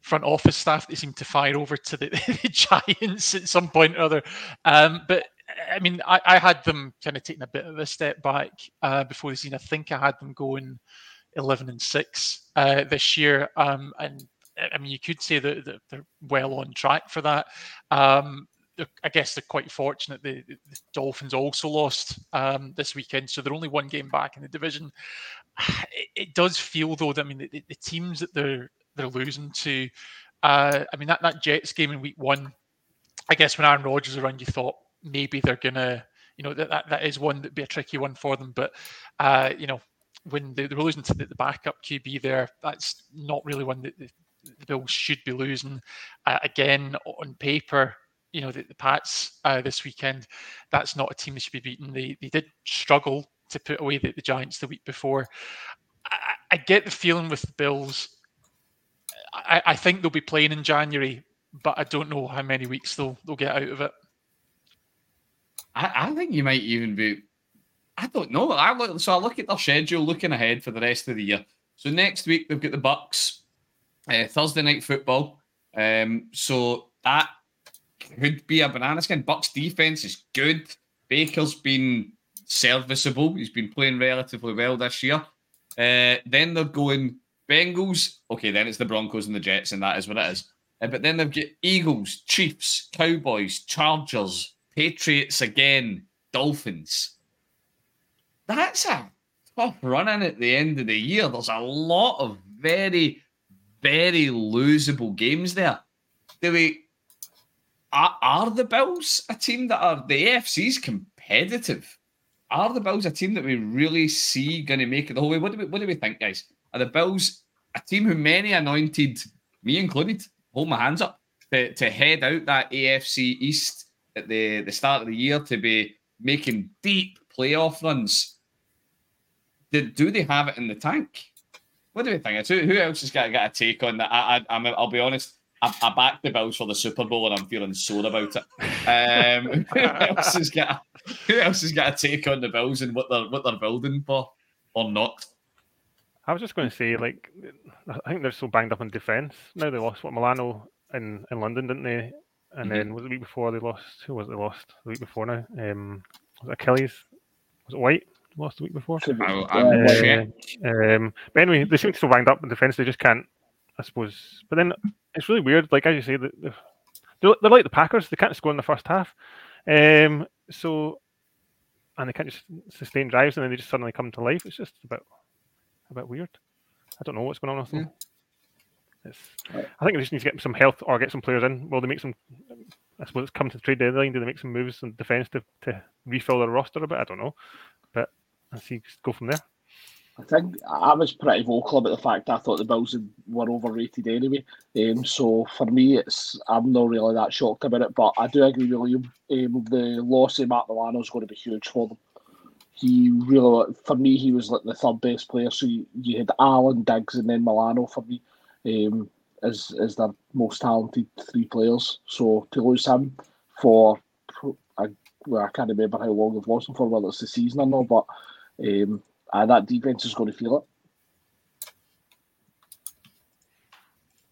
Speaker 3: front office staff that seem to fire over to the, the Giants at some point or other. Um, but I mean, I, I, had them kind of taking a bit of a step back uh, before the season. I think I had them going 11 and 6 uh, this year. Um, and I mean, you could say that, that, they're well on track for that. Um, I guess they're quite fortunate. The, the Dolphins also lost um, this weekend, so they're only one game back in the division. It, it does feel though that I mean the, the, teams that they're they're losing to. Uh, I mean that that Jets game in week one. I guess when Aaron Rodgers around, you thought maybe they're gonna, you know, that that, that is one that'd be a tricky one for them. But uh, you know, when they, they're losing to the, the, backup QB there, that's not really one that the, the Bills should be losing. Uh, again, on paper, you know, the, the Pats uh, this weekend, that's not a team that should be beaten. They they did struggle to put away the, the Giants the week before. I, I, get the feeling with the Bills. I, I think they'll be playing in January, but I don't know how many weeks they'll they'll get out of it.
Speaker 1: I, I think you might even be. I don't know. I look so I look at their schedule, looking ahead for the rest of the year. So next week they've got the Bucs, uh, Thursday night football. Um, so that could be a banana skin. Bucs defense is good. Baker's been serviceable. He's been playing relatively well this year. Uh, then they're going Bengals. Okay, then it's the Broncos and the Jets, and that is what it is. Uh, but then they've got Eagles, Chiefs, Cowboys, Chargers, Patriots again, Dolphins. That's a tough running at the end of the year. There's a lot of very, very losable games there. Do we are, are the Bills a team that are the AFC's competitive? Are the Bills a team that we really see going to make it the whole way? What do we what do we think, guys? Are the Bills a team who many anointed, me included, hold my hands up, to, to head out that AFC East at the, the start of the year to be making deep playoff runs? Did, do they have it in the tank? What do we think? Who, who else has got, got a take on that? I, I, I'll be honest. I, I backed the Bills for the Super Bowl and I'm feeling sore about it. Um, who else has got who else has got a take on the Bills and what they're what they're building for or not?
Speaker 2: I was just going to say, like, I think they're so banged up in defence now. They lost what Milano in, in London, didn't they? And mm-hmm. then was the week before they lost? Who was it they lost the week before now? Um, was it Achilles? Was it White? Lost the week before.
Speaker 1: I,
Speaker 2: uh, um, but anyway, they seem to so banged up in defence. They just can't I suppose. But then it's really weird. Like as you say, they're, they're like the Packers. They can't score in the first half. Um, so, and they can't just sustain drives, and then they just suddenly come to life. It's just a bit, a bit weird. I don't know what's going on with them. It's, I think they just need to get some health or get some players in. Will they make some. I suppose it's come to the trade deadline. Do they make some moves in defence to, to refill their roster a bit? I don't know, but I see go from there.
Speaker 5: I think I was pretty vocal about the fact I thought the Bills were overrated anyway. Um, so for me, it's I'm not really that shocked about it. But I do agree with William. Um, the loss of Matt Milano is going to be huge for them. He really, for me, he was like the third best player. So you, you had Allen, Diggs, and then Milano for me um, as as their most talented three players. So to lose him for, I, well, I can't remember how long they've lost him for, whether it's the season or not, but. Um, and that defense is going to feel it.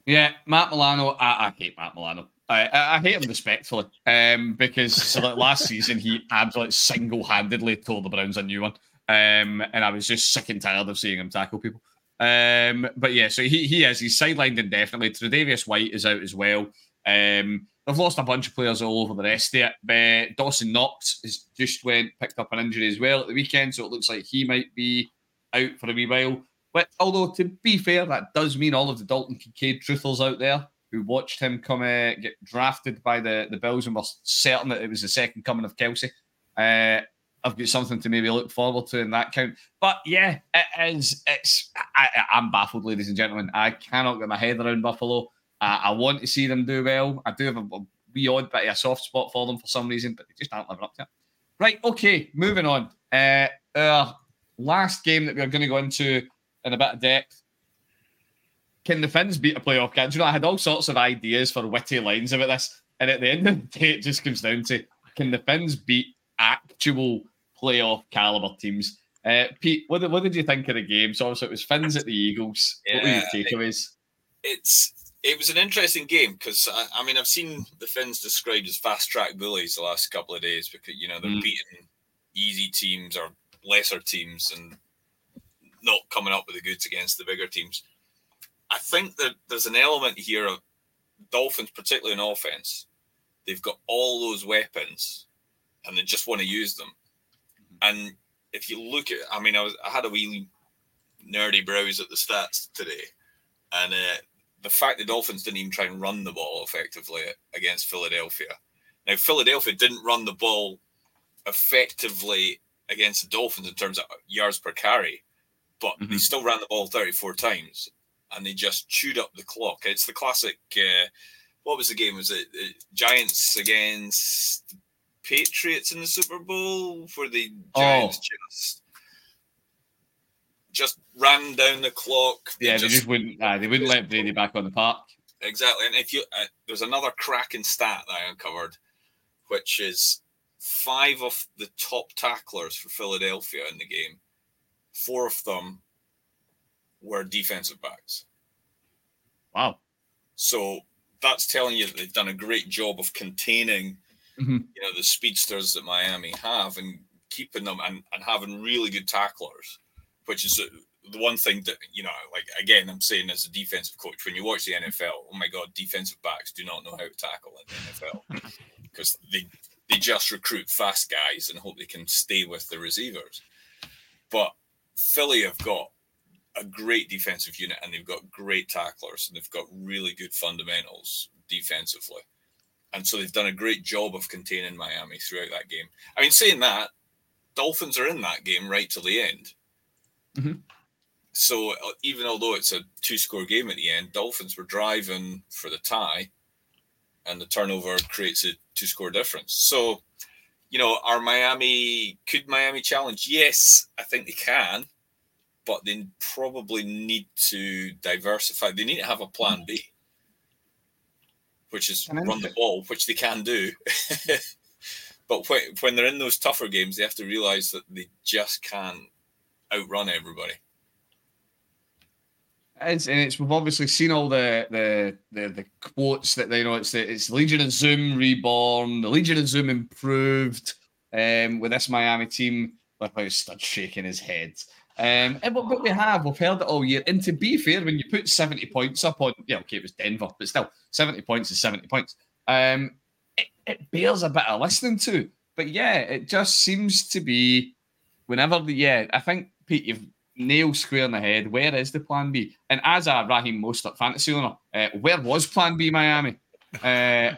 Speaker 1: Yeah, Matt Milano. I, I hate Matt Milano. I, I, hate him respectfully um, because like last season he absolutely single-handedly told the Browns a new one, um, and I was just sick and tired of seeing him tackle people. Um, but yeah, so he he is he's sidelined indefinitely. Tre'Davious White is out as well. Um, they've lost a bunch of players all over the rest of it. But Dawson Knox has just went picked up an injury as well at the weekend, so it looks like he might be out for a wee while. But although to be fair, that does mean all of the Dalton Kincaid truthers out there who watched him come uh, get drafted by the, the Bills and were certain that it was the second coming of Kelce. Uh, I've got something to maybe look forward to in that count. But yeah, it is. It's I, am baffled, ladies and gentlemen. I cannot get my head around Buffalo. Uh, I want to see them do well. I do have a, a wee odd bit of a soft spot for them for some reason, but they just aren't living up to it. Right. Okay. Moving on. Uh, our last game that we're going to go into in a bit of depth. Can the Fins beat a playoff game? Do you know, I had all sorts of ideas for witty lines about this, and at the end of the day, it just comes down to can the Fins beat actual playoff caliber teams? Uh, Pete, what did, what did you think of the game? So obviously it was Fins at the Eagles. Yeah, what were your takeaways?
Speaker 4: It's it was an interesting game because I, I, mean I've seen the Fins described as fast track bullies the last couple of days because you know they're mm. beating easy teams or lesser teams and not coming up with the goods against the bigger teams. I think that there's an element here of Dolphins, particularly in offense. They've got all those weapons, and they just want to use them. And if you look at, I mean, I was I had a wee nerdy browse at the stats today, and uh, the fact the Dolphins didn't even try and run the ball effectively against Philadelphia. Now, Philadelphia didn't run the ball effectively against the Dolphins in terms of yards per carry, but mm-hmm. they still ran the ball 34 times and they just chewed up the clock. It's the classic. Uh, what was the game? Was it uh, Giants against Patriots in the Super Bowl For the Giants oh. just just ran down the clock?
Speaker 1: They yeah, just, they just wouldn't. Uh, they wouldn't let Brady back on the park.
Speaker 4: Exactly, and if you uh, there's another cracking stat that I uncovered, which is five of the top tacklers for Philadelphia in the game four of them were defensive backs.
Speaker 1: Wow.
Speaker 4: So that's telling you that they've done a great job of containing, mm-hmm. you know, the speedsters that Miami have and keeping them and, and having really good tacklers, which is uh, the one thing that, you know, like again, I'm saying as a defensive coach, when you watch the NFL, oh my God, defensive backs do not know how to tackle in the NFL because they, they just recruit fast guys and hope they can stay with the receivers. But Philly have got a great defensive unit and they've got great tacklers and they've got really good fundamentals defensively. And so they've done a great job of containing Miami throughout that game. I mean, saying that, Dolphins are in that game right till the end. Mm-hmm. So uh, even although it's a two score game at the end, Dolphins were driving for the tie and the turnover creates a two score difference. So you know, are Miami could Miami challenge? Yes, I think they can, but they probably need to diversify. They need to have a plan B, which is run the ball, which they can do. but when, when they're in those tougher games, they have to realize that they just can't outrun everybody.
Speaker 1: And it's we've obviously seen all the the the, the quotes that they you know it's the, it's Legion of Zoom reborn, the Legion of Zoom improved um, with this Miami team. Look how Stud shaking his head. Um, and what, what we have, we've heard it all year. And to be fair, when you put 70 points up on, yeah, okay, it was Denver, but still, 70 points is 70 points. Um, it, it bears a bit of listening to. But yeah, it just seems to be whenever the, yeah, I think, Pete, you've nailed square in the head. Where is the plan B? And as a Raheem Mostert fantasy owner, uh, where was plan B Miami? Uh,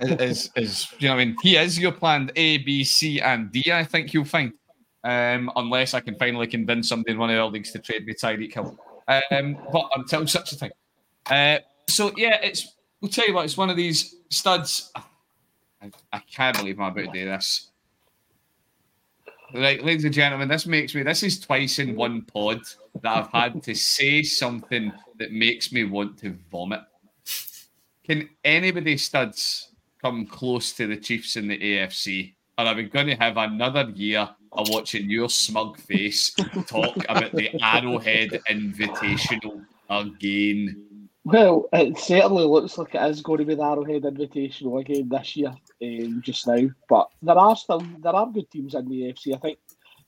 Speaker 1: is, is, you know, I mean, he is your plan A, B, C, and D, I think you'll find. Um, unless I can finally convince somebody in one of our leagues to trade me Tyreek Hill. Um, but until such a thing. Uh, so, yeah, it's, we'll tell you what, it's one of these studs. I, I can't believe I'm about to do this. Right, ladies and gentlemen, this makes me. This is twice in one pod that I've had to say something that makes me want to vomit. Can anybody studs come close to the Chiefs in the AFC? Or are we going to have another year of watching your smug face talk about the Arrowhead Invitational again?
Speaker 5: Well, it certainly looks like it is going to be the Arrowhead Invitational again this year um, just now. But there are still there are good teams in the AFC. I think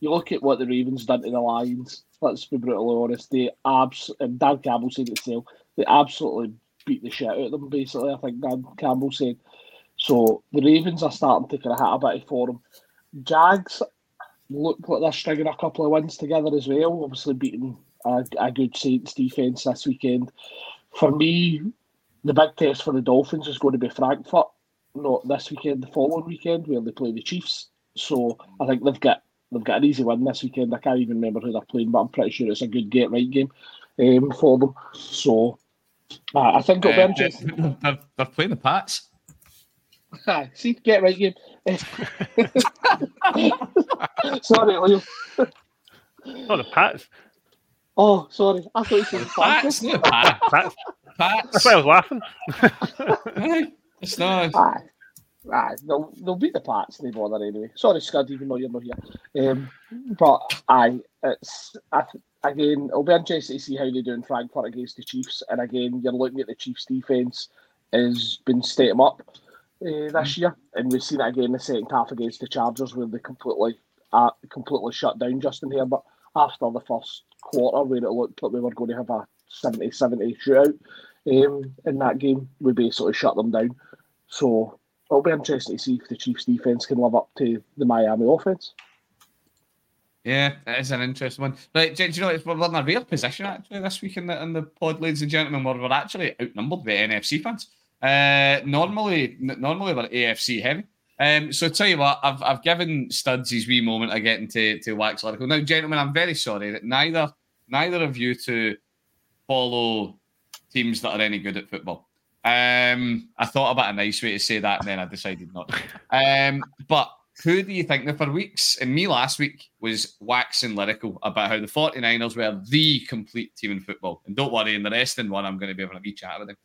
Speaker 5: you look at what the Ravens done to the Lions. Let's be brutally honest. They abs and Dan Campbell said it himself. They absolutely beat the shit out of them. Basically, I think Dan Campbell said. So the Ravens are starting to kind of hit a bit for them. Jags look like they're stringing a couple of wins together as well. Obviously beating a, a good Saints defense this weekend. For me, the big test for the Dolphins is going to be Frankfurt, not this weekend, the following weekend where they play the Chiefs. So I think they've got they've got an easy win this weekend. I can't even remember who they're playing, but I'm pretty sure it's a good get right game um, for them. So uh, I think it'll be
Speaker 1: Uh,
Speaker 5: interesting.
Speaker 1: they're, they're playing the Pats.
Speaker 5: Aye, See, get right game. sorry, Liam.
Speaker 2: Oh, the Pats.
Speaker 5: Oh, sorry. I thought you said
Speaker 1: Pats, Pats.
Speaker 2: Pats.
Speaker 1: Pats.
Speaker 2: That's why I was laughing.
Speaker 1: It's not.
Speaker 5: Aye. Aye, they'll, they'll beat the Pats, they bother anyway. Sorry, Scud, even though you're not here. Um, but aye, it's I, th- again, it'll be interesting to see how they do in Frankfurt against the Chiefs. And again, you're looking at the Chiefs' defense has been 'em up uh, this year, and we've seen it again in the second half against the Chargers, where they completely uh, completely shut down Justin Herbert after the first quarter, where it looked like we were going to have a 70-70 shootout um, in that game. We basically shut them down. So it'll be interesting to see if the Chiefs defense can live up to the Miami offense.
Speaker 1: Yeah, it is an interesting one. Right, do, do you know it's, we're in a rare position actually this week in the in the pod, ladies and gentlemen, where we're actually outnumbered by NFC fans. Uh, normally, n- normally we're AFC heavy. Um, so tell you what, I've I've given Studs his wee moment of getting to to wax lyrical. Now, gentlemen, I'm very sorry that neither neither of you to follow teams that are any good at football. Um, I thought about a nice way to say that, and then I decided not. Um, but who do you think? Now, for weeks, and me last week was waxing lyrical about how the 49ers were the complete team in football. And don't worry, in the rest in one, I'm going to be having a wee chat with them.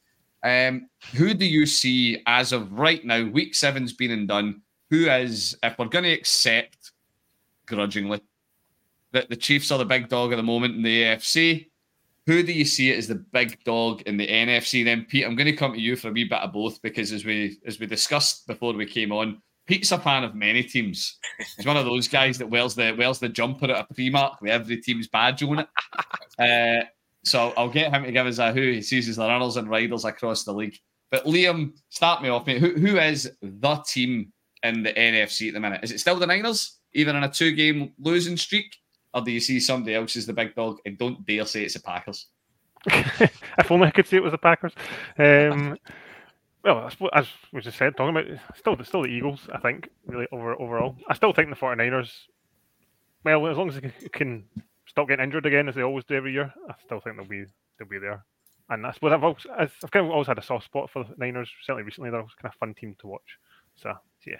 Speaker 1: Um, who do you see as of right now? Week seven's been and done. Who is, if we're going to accept grudgingly that the Chiefs are the big dog at the moment in the AFC, who do you see as the big dog in the NFC? Then, Pete, I'm going to come to you for a wee bit of both because as we as we discussed before we came on, Pete's a fan of many teams. He's one of those guys that wears the wears the jumper at a pre-mark with every team's badge on it. Uh, so I'll get him to give us a who he sees as the runners and riders across the league. But Liam, start me off, mate. Who, who is the team in the NFC at the minute? Is it still the Niners, even in a two-game losing streak, or do you see somebody else as the big dog? And don't dare say it's the Packers.
Speaker 2: if only I could say it was the Packers. Um, well, as we just said, talking about still still the Eagles. I think really over overall, I still think the 49ers. Well, as long as they can- stop getting injured again, as they always do every year, I still think they'll be they'll be there. And I suppose I've, always, I've kind of always had a soft spot for the Niners. Certainly recently, they're always kind of fun team to watch. So yeah,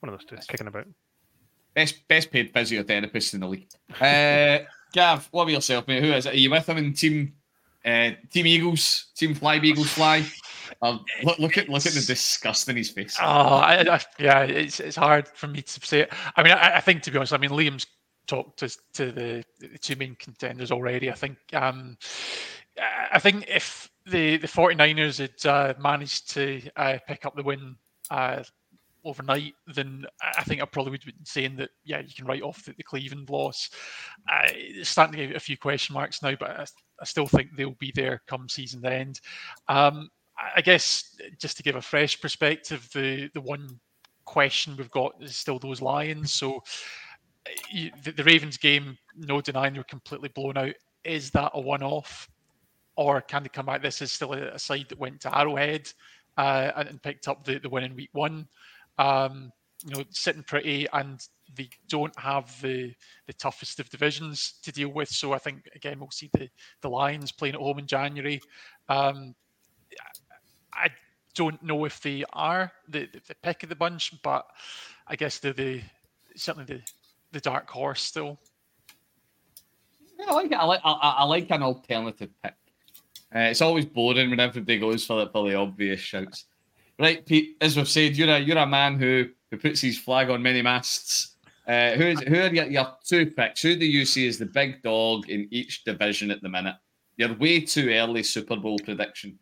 Speaker 2: one of those two kicking about.
Speaker 1: Best best paid physiotherapist in the league. Uh, Gav, what about yourself, mate? Who is it? Are you with him in team uh, Team Eagles, Team Fly Beagles Fly? Look, look at look at the disgust in his face.
Speaker 3: Oh, I, I, yeah, it's it's hard for me to say it. I mean, I, I think to be honest, I mean, Liam's talked to, to the, the two main contenders already. I think um, I think if the the 49ers had uh, managed to uh, pick up the win uh, overnight, then I think I probably would be saying that yeah, you can write off the, the Cleveland loss. Uh, it's starting to get a few question marks now, but I, I still think they'll be there come season end. Um, I- guess just to give a fresh perspective, the the one question we've got is still those Lions. So uh, you, the, the Ravens game, no denying they're completely blown out. Is that a one-off, or can they come back? This is still a, a side that went to Arrowhead uh, and, and picked up the, the win in week one. Um, you know, sitting pretty, and they don't have the the toughest of divisions to deal with. So I think again we'll see the the Lions playing at home in January. Um, I don't know if they are the, the, pick of the bunch, but I guess they're the certainly the, the dark horse still.
Speaker 1: Yeah, I like it. I like I I like an alternative pick. Uh, it's always boring when everybody goes for the for the obvious shouts. Right, Pete. As we've said, you're a you're a man who who puts his flag on many masts. Uh, who is who are your, your two picks? Who do you see as the big dog in each division at the minute? You're way too early Super Bowl prediction.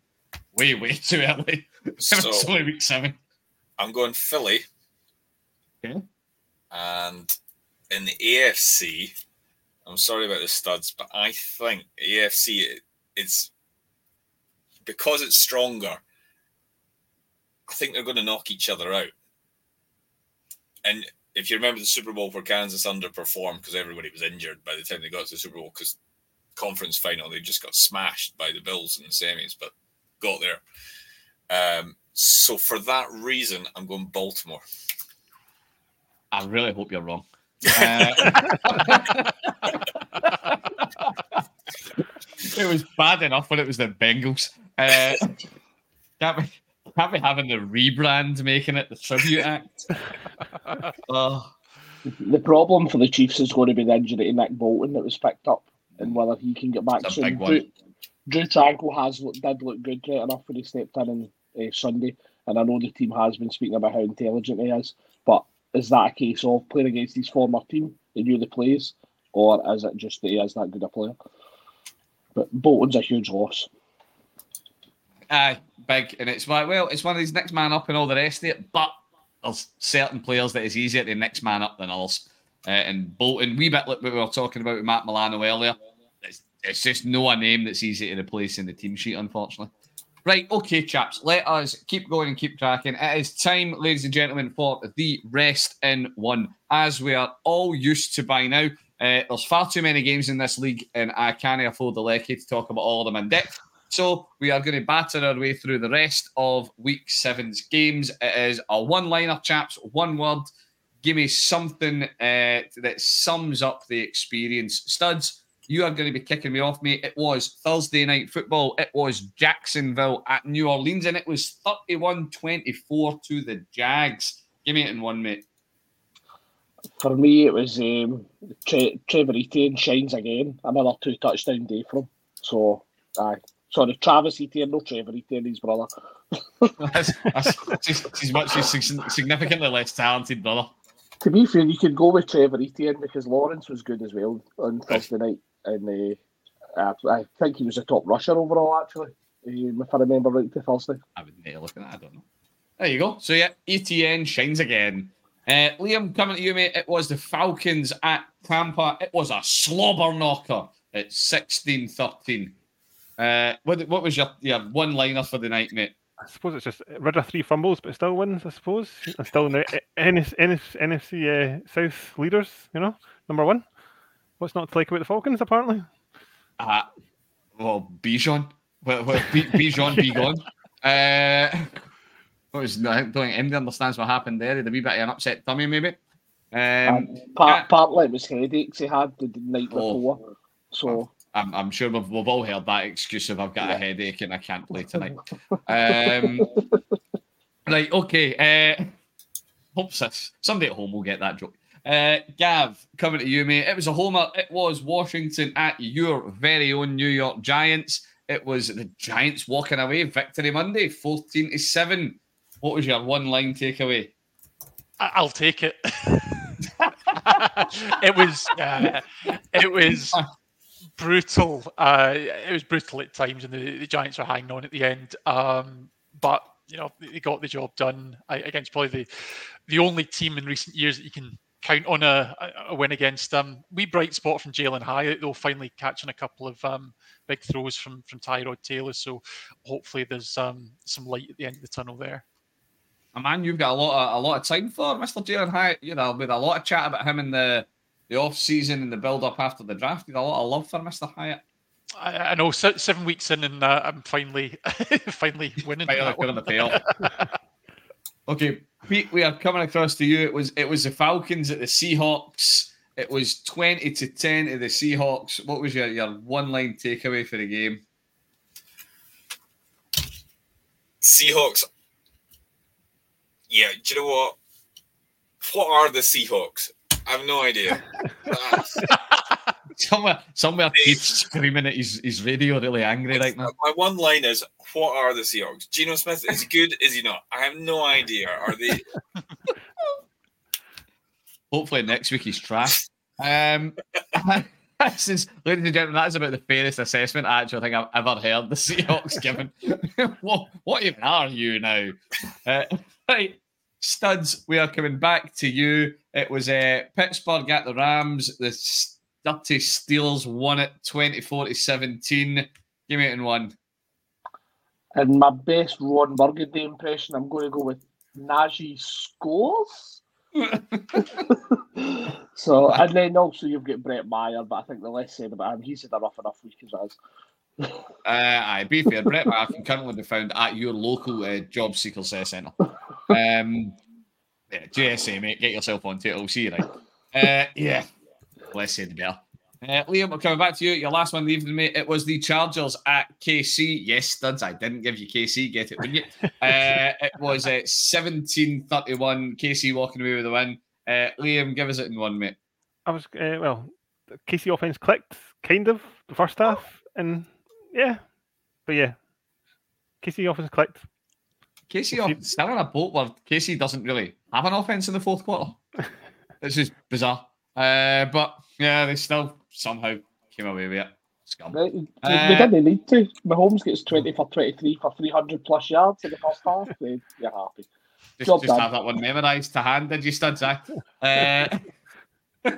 Speaker 1: Way way too early.
Speaker 4: So
Speaker 1: it's only week seven.
Speaker 4: I'm going Philly.
Speaker 1: Okay.
Speaker 4: And in the AFC, I'm sorry about the studs, but I think AFC it- it's because it's stronger, I think they're going to knock each other out. And if you remember the Super Bowl where Kansas underperformed because everybody was injured by the time they got to the Super Bowl because conference final they just got smashed by the Bills in the semis, but got there. Um, so for that reason, I'm going Baltimore.
Speaker 1: I really hope you're wrong. Uh, it was bad enough when it was the Bengals. Uh, can't be, can't be having the rebrand making it the tribute act. Oh,
Speaker 5: The problem for the Chiefs is going to be the injury to Nick Bolton that was picked up and whether he can get back
Speaker 1: It's a
Speaker 5: soon.
Speaker 1: big one.
Speaker 5: Drew, Drue Tranquill has look, did look good right enough when he stepped in on uh, Sunday, and I know the team has been speaking about how intelligent he is. But is that a case of playing against his former team, he knew the plays, or is it just that he is that good a player? But Bolton's a huge loss.
Speaker 1: Aye, big, and it's like well, it's one of these next man up and all the rest of it. But there's certain players that is easier to next man up than others. Uh, and Bolton, wee bit like we were talking about with Matt Milano earlier. It's, it's just no a name that's easy to replace in the team sheet, unfortunately. Right, okay, chaps, let us keep going and keep tracking. It is time, ladies and gentlemen, for the rest in one. As we are all used to by now, uh, there's far too many games in this league, and I can't afford the lecky to talk about all of them in depth. So we are going to batter our way through the rest of week seven's games. It is a one liner, chaps, one word. Give me something uh, that sums up the experience. Studs, you are going to be kicking me off, mate. It was Thursday night football. It was Jacksonville at New Orleans, and it was 31 24 to the Jags. Give me it in one, mate.
Speaker 5: For me, it was um, Tre- Trevor Etienne shines again. Another two touchdown day from. So, aye. Sorry, Travis Etienne, no Trevor Etienne, his brother.
Speaker 1: That's, that's, that's he's much sig- significantly less talented, brother.
Speaker 5: To be fair, you could go with Trevor Etienne because Lawrence was good as well on Thursday night. And uh, uh, I think he was a top rusher overall, actually, um, if I remember right, to Thursday.
Speaker 1: I would need to look at that. I don't know. There you go. So yeah, Etienne shines again. Uh, Liam, coming to you, mate. It was the Falcons at Tampa. It was a slobber knocker at 16-13. Uh, what, what was your, your one liner for the night, mate?
Speaker 2: I suppose it's just rid of three fumbles, but still wins. I suppose and still in the NS, NS, NFC uh, South leaders. You know, number one. What's not to like about the Falcons? Apparently,
Speaker 1: Uh, well, Bijan. Well, well B- Bijan, be gone. Uh, what was, I don't think anybody understands what happened there. He had a wee bit of an upset tummy, maybe. Um,
Speaker 5: And part,
Speaker 1: yeah.
Speaker 5: partly it was headaches he had the night
Speaker 1: Oh.
Speaker 5: before. So,
Speaker 1: I'm, I'm sure we've, we've all heard that excuse of I've got a headache and I can't play tonight. Um, right, okay. Uh, hope sis- somebody at home will get that joke. Uh, Gav, coming to you, mate. It was a homer. It was Washington at your very own New York Giants. It was the Giants walking away. Victory Monday, 14 to 7. What was your one line takeaway?
Speaker 3: I- I'll take it. it was uh, it was brutal. Uh, it was brutal at times, and the, the Giants were hanging on at the end. Um, but you know they got the job done I- against probably the the only team in recent years that you can count on a, a- win against. Um, we bright spot from Jalin Hyatt though, finally catching a couple of um, big throws from from Tyrod Taylor. So hopefully there's um, some light at the end of the tunnel there.
Speaker 1: A man you've got a lot of a lot of time for, Mr. Jalin Hyatt. You know, with a lot of chat about him in the the off season and the build up after the draft. You got a lot of love for Mr. Hyatt.
Speaker 3: I, I know se- seven weeks in, and uh, I'm finally finally winning.
Speaker 1: Right,
Speaker 3: that
Speaker 1: like,
Speaker 3: one.
Speaker 1: on the payoff. okay, Pete, we are coming across to you. It was it was the Falcons at the Seahawks. It was twenty to ten to the Seahawks. What was your, your one line takeaway for the game?
Speaker 4: Seahawks. Yeah, do you know what? What are the Seahawks? I have no idea.
Speaker 1: Somewhere, somewhere, Pete's screaming at his, his radio, really angry right now.
Speaker 4: My one line is, "What are the Seahawks?" Geno Smith is good? Is he not? I have no idea. Are they?
Speaker 1: Hopefully next week he's trash. Um, is, ladies and gentlemen, that is about the fairest assessment I actually think I've ever heard the Seahawks given. what, what even are you now? Uh, right, studs, we are coming back to you. It was uh, Pittsburgh at the Rams. The dirty Steelers won it 24 to 17. Give me it in one.
Speaker 5: And my best Ron Burgundy impression, I'm going to go with Najee scores. so, and then also you've got Brett Meyer, but I think the less said about him, he's had a rough enough week as us.
Speaker 1: Uh, aye, be fair, Brett Meyer can currently be found at your local uh, job seekers uh, centre. Um, yeah, JSA, mate, get yourself onto it. I'll see you right. Uh, yeah, said the better. Uh, Liam, we're coming back to you. Your last one the evening, mate. It was the Chargers at KC. Yes, studs. I didn't give you KC. Get it, wouldn't you? uh, it was uh, 17 31. KC walking away with the win. Uh, Liam, give us it in one, mate.
Speaker 2: I was uh, well, KC offense clicked kind of the first half, and yeah, but yeah, KC offense clicked.
Speaker 1: KC off, still in a boat where KC doesn't really have an offense in the fourth quarter. this is bizarre. Uh, but yeah, they still somehow came away with it. Scum.
Speaker 5: They, they,
Speaker 1: Uh,
Speaker 5: they didn't need to. Mahomes gets 20 for 23 for 300 plus yards in the first half. They, you're happy.
Speaker 1: Just,
Speaker 5: Job
Speaker 1: just
Speaker 5: done.
Speaker 1: have that one memorised to hand, did you, studs? Eh? Uh,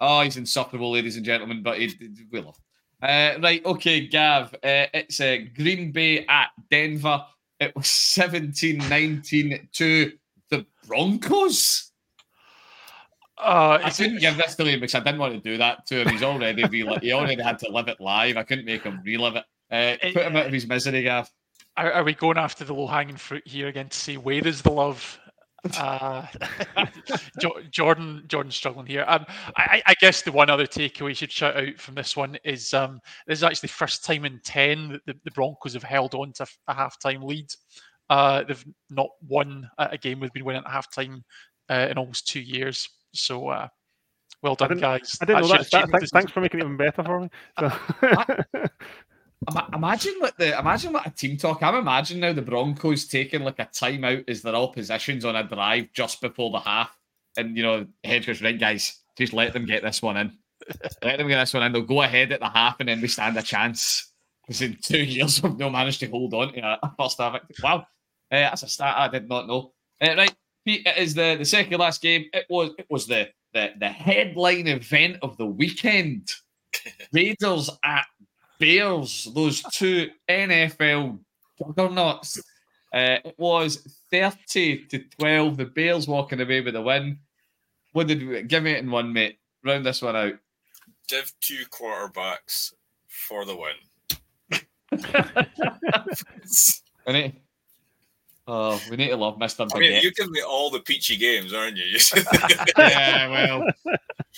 Speaker 1: oh, he's insufferable, ladies and gentlemen, but he, he- we love. him. Uh, right, okay, Gav. Uh, it's uh, Green Bay at Denver. It was 17 19 to the Broncos.
Speaker 3: Uh,
Speaker 1: I couldn't give this to him because I didn't want to do that to him. He's already re- he already had to live it live. I couldn't make him relive it. Uh, put him out of his misery, Gav.
Speaker 3: Are, are we going after the low hanging fruit here again to say where is the love? Uh, Jordan, Jordan struggling here. Um, I, I guess the one other takeaway you should shout out from this one is um, this is actually the first time in ten that the, the Broncos have held on to a halftime lead. Uh, they've not won a game we've been winning at halftime uh, in almost two years. So uh, well done,
Speaker 2: didn't-
Speaker 3: guys.
Speaker 2: I didn't know
Speaker 3: That's
Speaker 2: that.
Speaker 3: your
Speaker 2: stat.
Speaker 3: achievement
Speaker 2: Thanks, thanks for making it even better for me. So,
Speaker 1: Ima- Imagine what the imagine what a team talk. I'm imagining now the Broncos taking like a timeout as they're all positions on a drive just before the half, and you know, head coach, right, guys, just let them get this one in. let them get this one in. They'll go ahead at the half, and then we stand a chance. Because in two years we've not managed to hold on to a first half. Wow, uh, that's a stat I did not know. Uh, right, Pete, it is the the second last game. It was it was the the the headline event of the weekend. Raiders at Bears, those two NFL juggernauts. Uh, it was 30 to 12. The Bears walking away with the win. What did we give me it in one, mate? Round this one out.
Speaker 4: Div two quarterbacks for the win.
Speaker 1: Need, oh, we need to love Mr.
Speaker 4: I mean,
Speaker 1: Baguette.
Speaker 4: you give me all the peachy games, aren't you?
Speaker 1: yeah, well,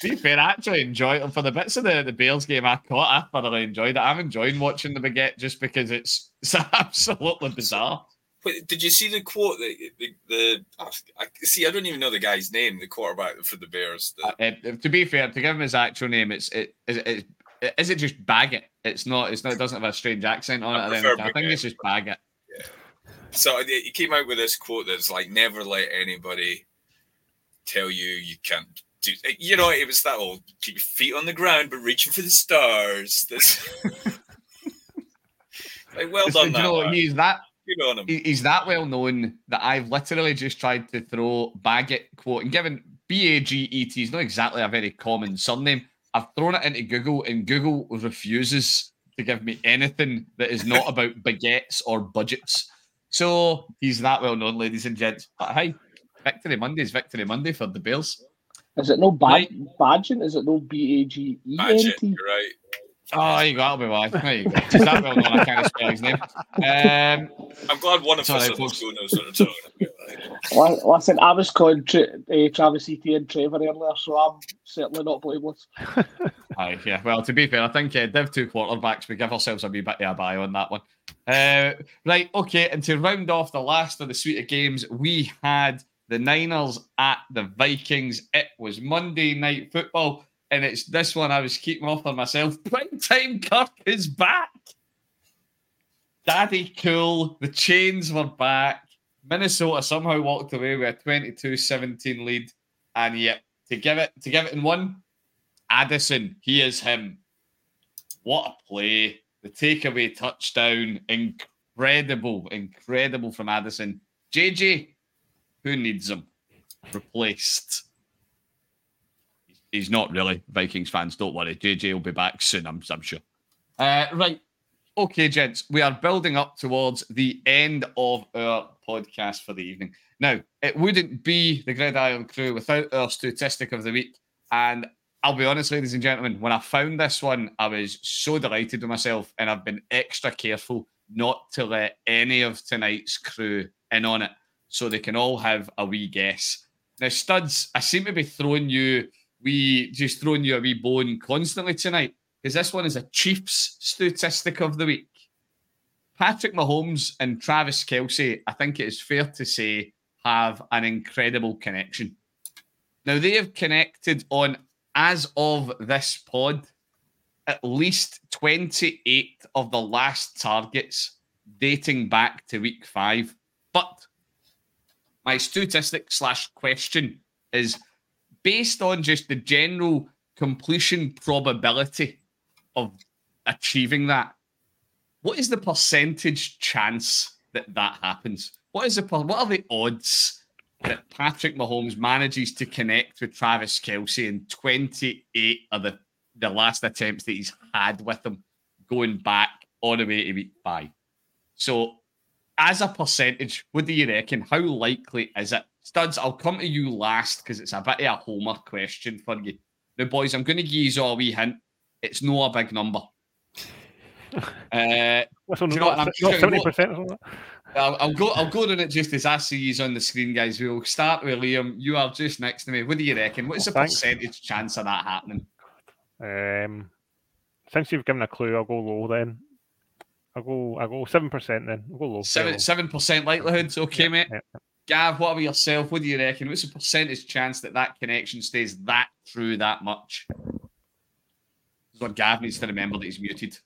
Speaker 1: to be fair, I actually enjoy it. For the bits of the, the Bears game I caught, I thoroughly enjoyed it. I'm enjoying watching the Baguette just because it's, it's absolutely bizarre.
Speaker 4: Wait, did you see the quote? The, the, the I, see, I don't even know the guy's name. The quarterback for the Bears. The,
Speaker 1: Uh, to be fair, to give him his actual name, it's it is it, it, is it just Baggett? It's not. It's not. It doesn't have a strange accent on
Speaker 4: I
Speaker 1: it. or anything. I think it's just Baggett.
Speaker 4: So uh, he came out with this quote that's like, "Never let anybody tell you you can't do." Eh, you know, it was that old keep your feet on the ground, but reaching for the stars. This, like, well
Speaker 1: It's-
Speaker 4: done,
Speaker 1: you
Speaker 4: that
Speaker 1: know, he's that
Speaker 4: Good on him.
Speaker 1: he- he's that well known that I've literally just tried to throw Baggett quote and given B A G E T is not exactly a very common surname. I've thrown it into Google and Google refuses to give me anything that is not about baguettes or budgets. So he's that well known, ladies and gents. But hey, Victory Monday is Victory Monday for the Bears.
Speaker 5: Is it no bad,
Speaker 1: Right.
Speaker 5: badging? Is it no B A G E N
Speaker 4: Magic, right.
Speaker 1: Oh, there you go. That'll be why. There you go. He's that well known. I can't spell his name. Um,
Speaker 4: I'm glad one of
Speaker 1: Sorry,
Speaker 4: us on
Speaker 1: folks.
Speaker 4: school knows what we're talking about.
Speaker 5: Li- Listen, I was calling Tra- uh, Travis Etienne and Trevor earlier, so I'm certainly not blameless.
Speaker 1: Aye, yeah. Well, to be fair, I think uh, Div two quarterbacks, we give ourselves a wee bit of a buy on that one. Uh, right, okay. And to round off the last of the suite of games, we had the Niners at the Vikings. It was Monday night football, and it's this one I was keeping off on myself. Prime time Kirk is back. Daddy cool. The chains were back. Minnesota somehow walked away with a 22-17 lead. And yet, to give it to give it in one, Addison, he is him. What a play. The takeaway touchdown. Incredible, incredible from Addison. JJ, who needs him? Replaced. He's not really. Vikings fans, don't worry. JJ will be back soon, I'm, I'm sure. Uh, right. Okay, gents, we are building up towards the end of our podcast for the evening. Now, it wouldn't be the Gridiron Crew without our statistic of the week. And I'll be honest, ladies and gentlemen, when I found this one, I was so delighted with myself, and I've been extra careful not to let any of tonight's crew in on it so they can all have a wee guess. Now, studs, I seem to be throwing you we just throwing you a wee bone constantly tonight because this one is a Chiefs statistic of the week. Patrick Mahomes and Travis Kelce, I think it is fair to say, have an incredible connection. Now, they have connected on, as of this pod, at least 28 of the last targets dating back to week five. But my statistic slash question is based on just the general completion probability of achieving that, what is the percentage chance that that happens? What is the what are the odds that Patrick Mahomes manages to connect with Travis Kelce in 28 of the, the last attempts that he's had with him going back all the way to week five? So, as a percentage, what do you reckon? How likely is it? Studs, I'll come to you last because it's a bit of a homer question for you. Now, boys, I'm going to give you all a wee hint. It's not a big number.
Speaker 2: Uh, What's on, you know not, not 70%
Speaker 1: I'll, I'll, go. I'll go on it just as I see you on the screen, guys. We'll start with Liam. You are just next to me. What do you reckon? What is oh, the thanks. percentage chance of that happening?
Speaker 2: Um, since you've given a clue, I'll go low then. I'll go. I'll go seven percent then. I'll go low.
Speaker 1: Seven seven percent likelihood. Okay, yeah, mate. Yeah. Gav, what about yourself? What do you reckon? What's the percentage chance that that connection stays that true that much? This is what Gav needs to remember that he's muted.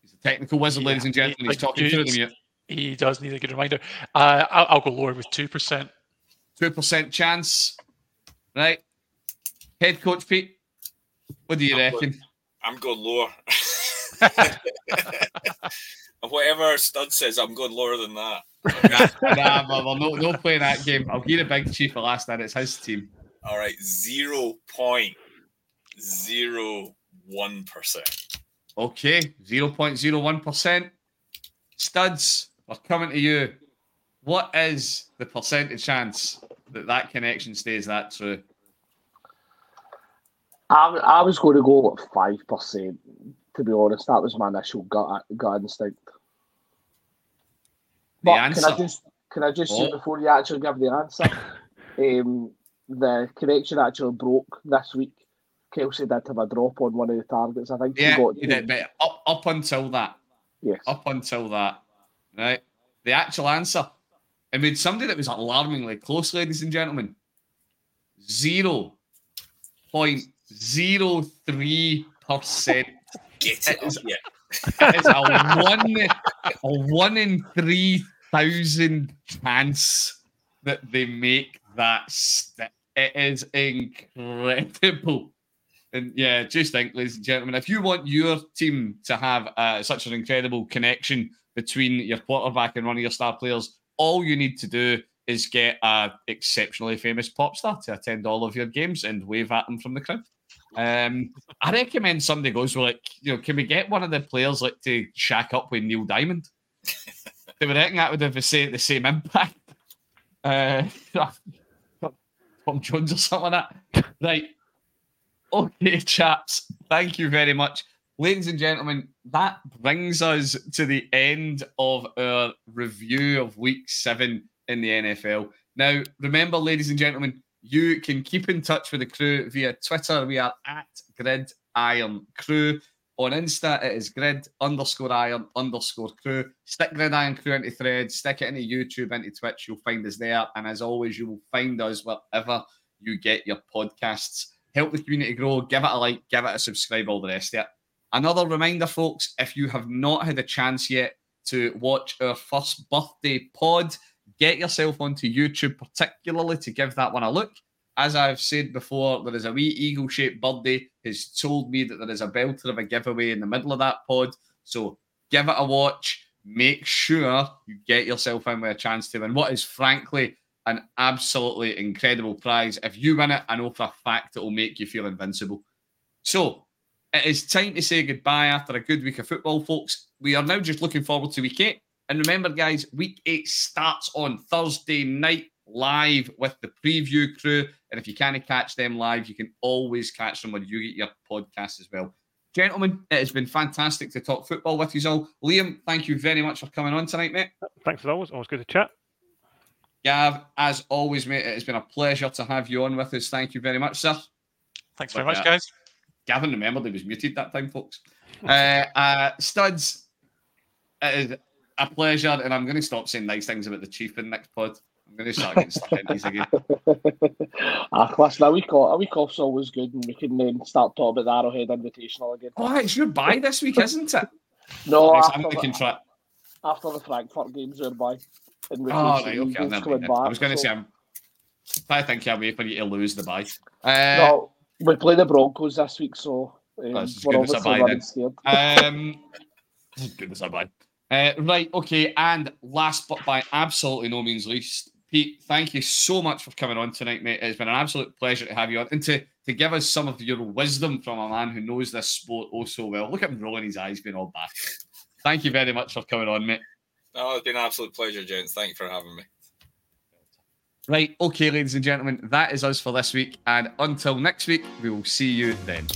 Speaker 1: He's a technical wizard, yeah, ladies and gentlemen. He's talking through the mute.
Speaker 3: He does need a good reminder. Uh, I'll, I'll, go lower with two percent.
Speaker 1: Two percent chance, right? Head coach Pete, what do you I'm reckon?
Speaker 4: Going, I'm going lower. Whatever Stud says, I'm going lower than that.
Speaker 1: nah, nah, no, no playing that game. I'll give the big chief for last night. It's his team.
Speaker 4: All right, zero point zero one percent.
Speaker 1: Okay, zero point zero one percent. Studs, we're coming to you. What is the percentage chance that that connection stays that true?
Speaker 5: I, I was going to go at five percent. To be honest, that was my initial gut gut instinct.
Speaker 1: The but answer.
Speaker 5: Can I just can I just say before you actually give the answer, um, the connection actually broke this week. Kelce did have a drop on one of the targets. I think
Speaker 1: yeah, he, got he did, but up up until that,
Speaker 5: yes,
Speaker 1: up until that, right? The actual answer, I mean, somebody that was alarmingly close, ladies and gentlemen, zero point zero three percent.
Speaker 4: Get it, is, yeah.
Speaker 1: It is a one, a one in three thousand chance that they make that stick. It is incredible. And yeah, just think, ladies and gentlemen, if you want your team to have uh, such an incredible connection between your quarterback and one of your star players, all you need to do is get an exceptionally famous pop star to attend all of your games and wave at them from the crowd. Um, I recommend somebody goes well, like, you know, can we get one of the players like to shack up with Neil Diamond? they would reckon that would have the same, the same impact. Uh, Tom Jones or something like that. Right. Okay, chaps. Thank you very much. Ladies and gentlemen, that brings us to the end of our review of week seven in the NFL. Now, remember, ladies and gentlemen, you can keep in touch with the crew via Twitter. We are at Grid Iron Crew. On Insta, it is grid underscore iron underscore crew. Stick grid iron crew into threads, stick it into YouTube, into Twitch. You'll find us there. And as always, you will find us wherever you get your podcasts. Help the community grow. Give it a like, give it a subscribe, all the rest of it. Another reminder, folks, if you have not had a chance yet to watch our first birthday pod, get yourself onto YouTube, particularly to give that one a look. As I've said before, there is a wee eagle shaped birdie has told me that there is a belter of a giveaway in the middle of that pod. So give it a watch. Make sure you get yourself in with a chance to win what is frankly an absolutely incredible prize. If you win it, I know for a fact it will make you feel invincible. So it is time to say goodbye after a good week of football, folks. We are now just looking forward to week eight. And remember, guys, week eight starts on Thursday night live with the preview crew. And if you can't catch them live, you can always catch them when you get your podcast as well. Gentlemen, it has been fantastic to talk football with you all. Liam, thank you very much for coming on tonight, mate.
Speaker 2: Thanks as always. Always good to chat.
Speaker 1: Gav, as always, mate, it has been a pleasure to have you on with us. Thank you very much, sir.
Speaker 3: Thanks very much, guys.
Speaker 1: Gavin remembered he was muted that time, folks. uh, uh, Studs, it is a pleasure, and I'm going to stop saying nice things about the Chief in next pod. I'm going to start getting stuck in these again.
Speaker 5: ah, listen, a week off, a week off's always good, and we can then start talking about the Arrowhead Invitational again.
Speaker 1: Oh, it's your bye this week, isn't it?
Speaker 5: no,
Speaker 1: Nice,
Speaker 5: after,
Speaker 1: I'm
Speaker 5: the, after the Frankfurt games are by. And we
Speaker 1: Oh, right, okay.
Speaker 5: Eagles
Speaker 1: I've
Speaker 5: coming back,
Speaker 1: I was going to
Speaker 5: so-
Speaker 1: say, I'm, I think I'll wait for you to lose the bye. Uh,
Speaker 5: No, we play the Broncos this week, so um,
Speaker 1: That's as
Speaker 5: we're
Speaker 1: good as a
Speaker 5: obviously running scared.
Speaker 1: Um, goodness, I'm bad. Uh, right, okay, and last but by absolutely no means least, Pete, thank you so much for coming on tonight, mate. It's been an absolute pleasure to have you on and to, to give us some of your wisdom from a man who knows this sport oh so well. Look at him rolling his eyes, being all back. Thank you very much for coming on, mate.
Speaker 4: Oh, it's been an absolute pleasure, gents. Thank you for having me.
Speaker 1: Right, okay, ladies and gentlemen, that is us for this week. And until next week, we will see you then.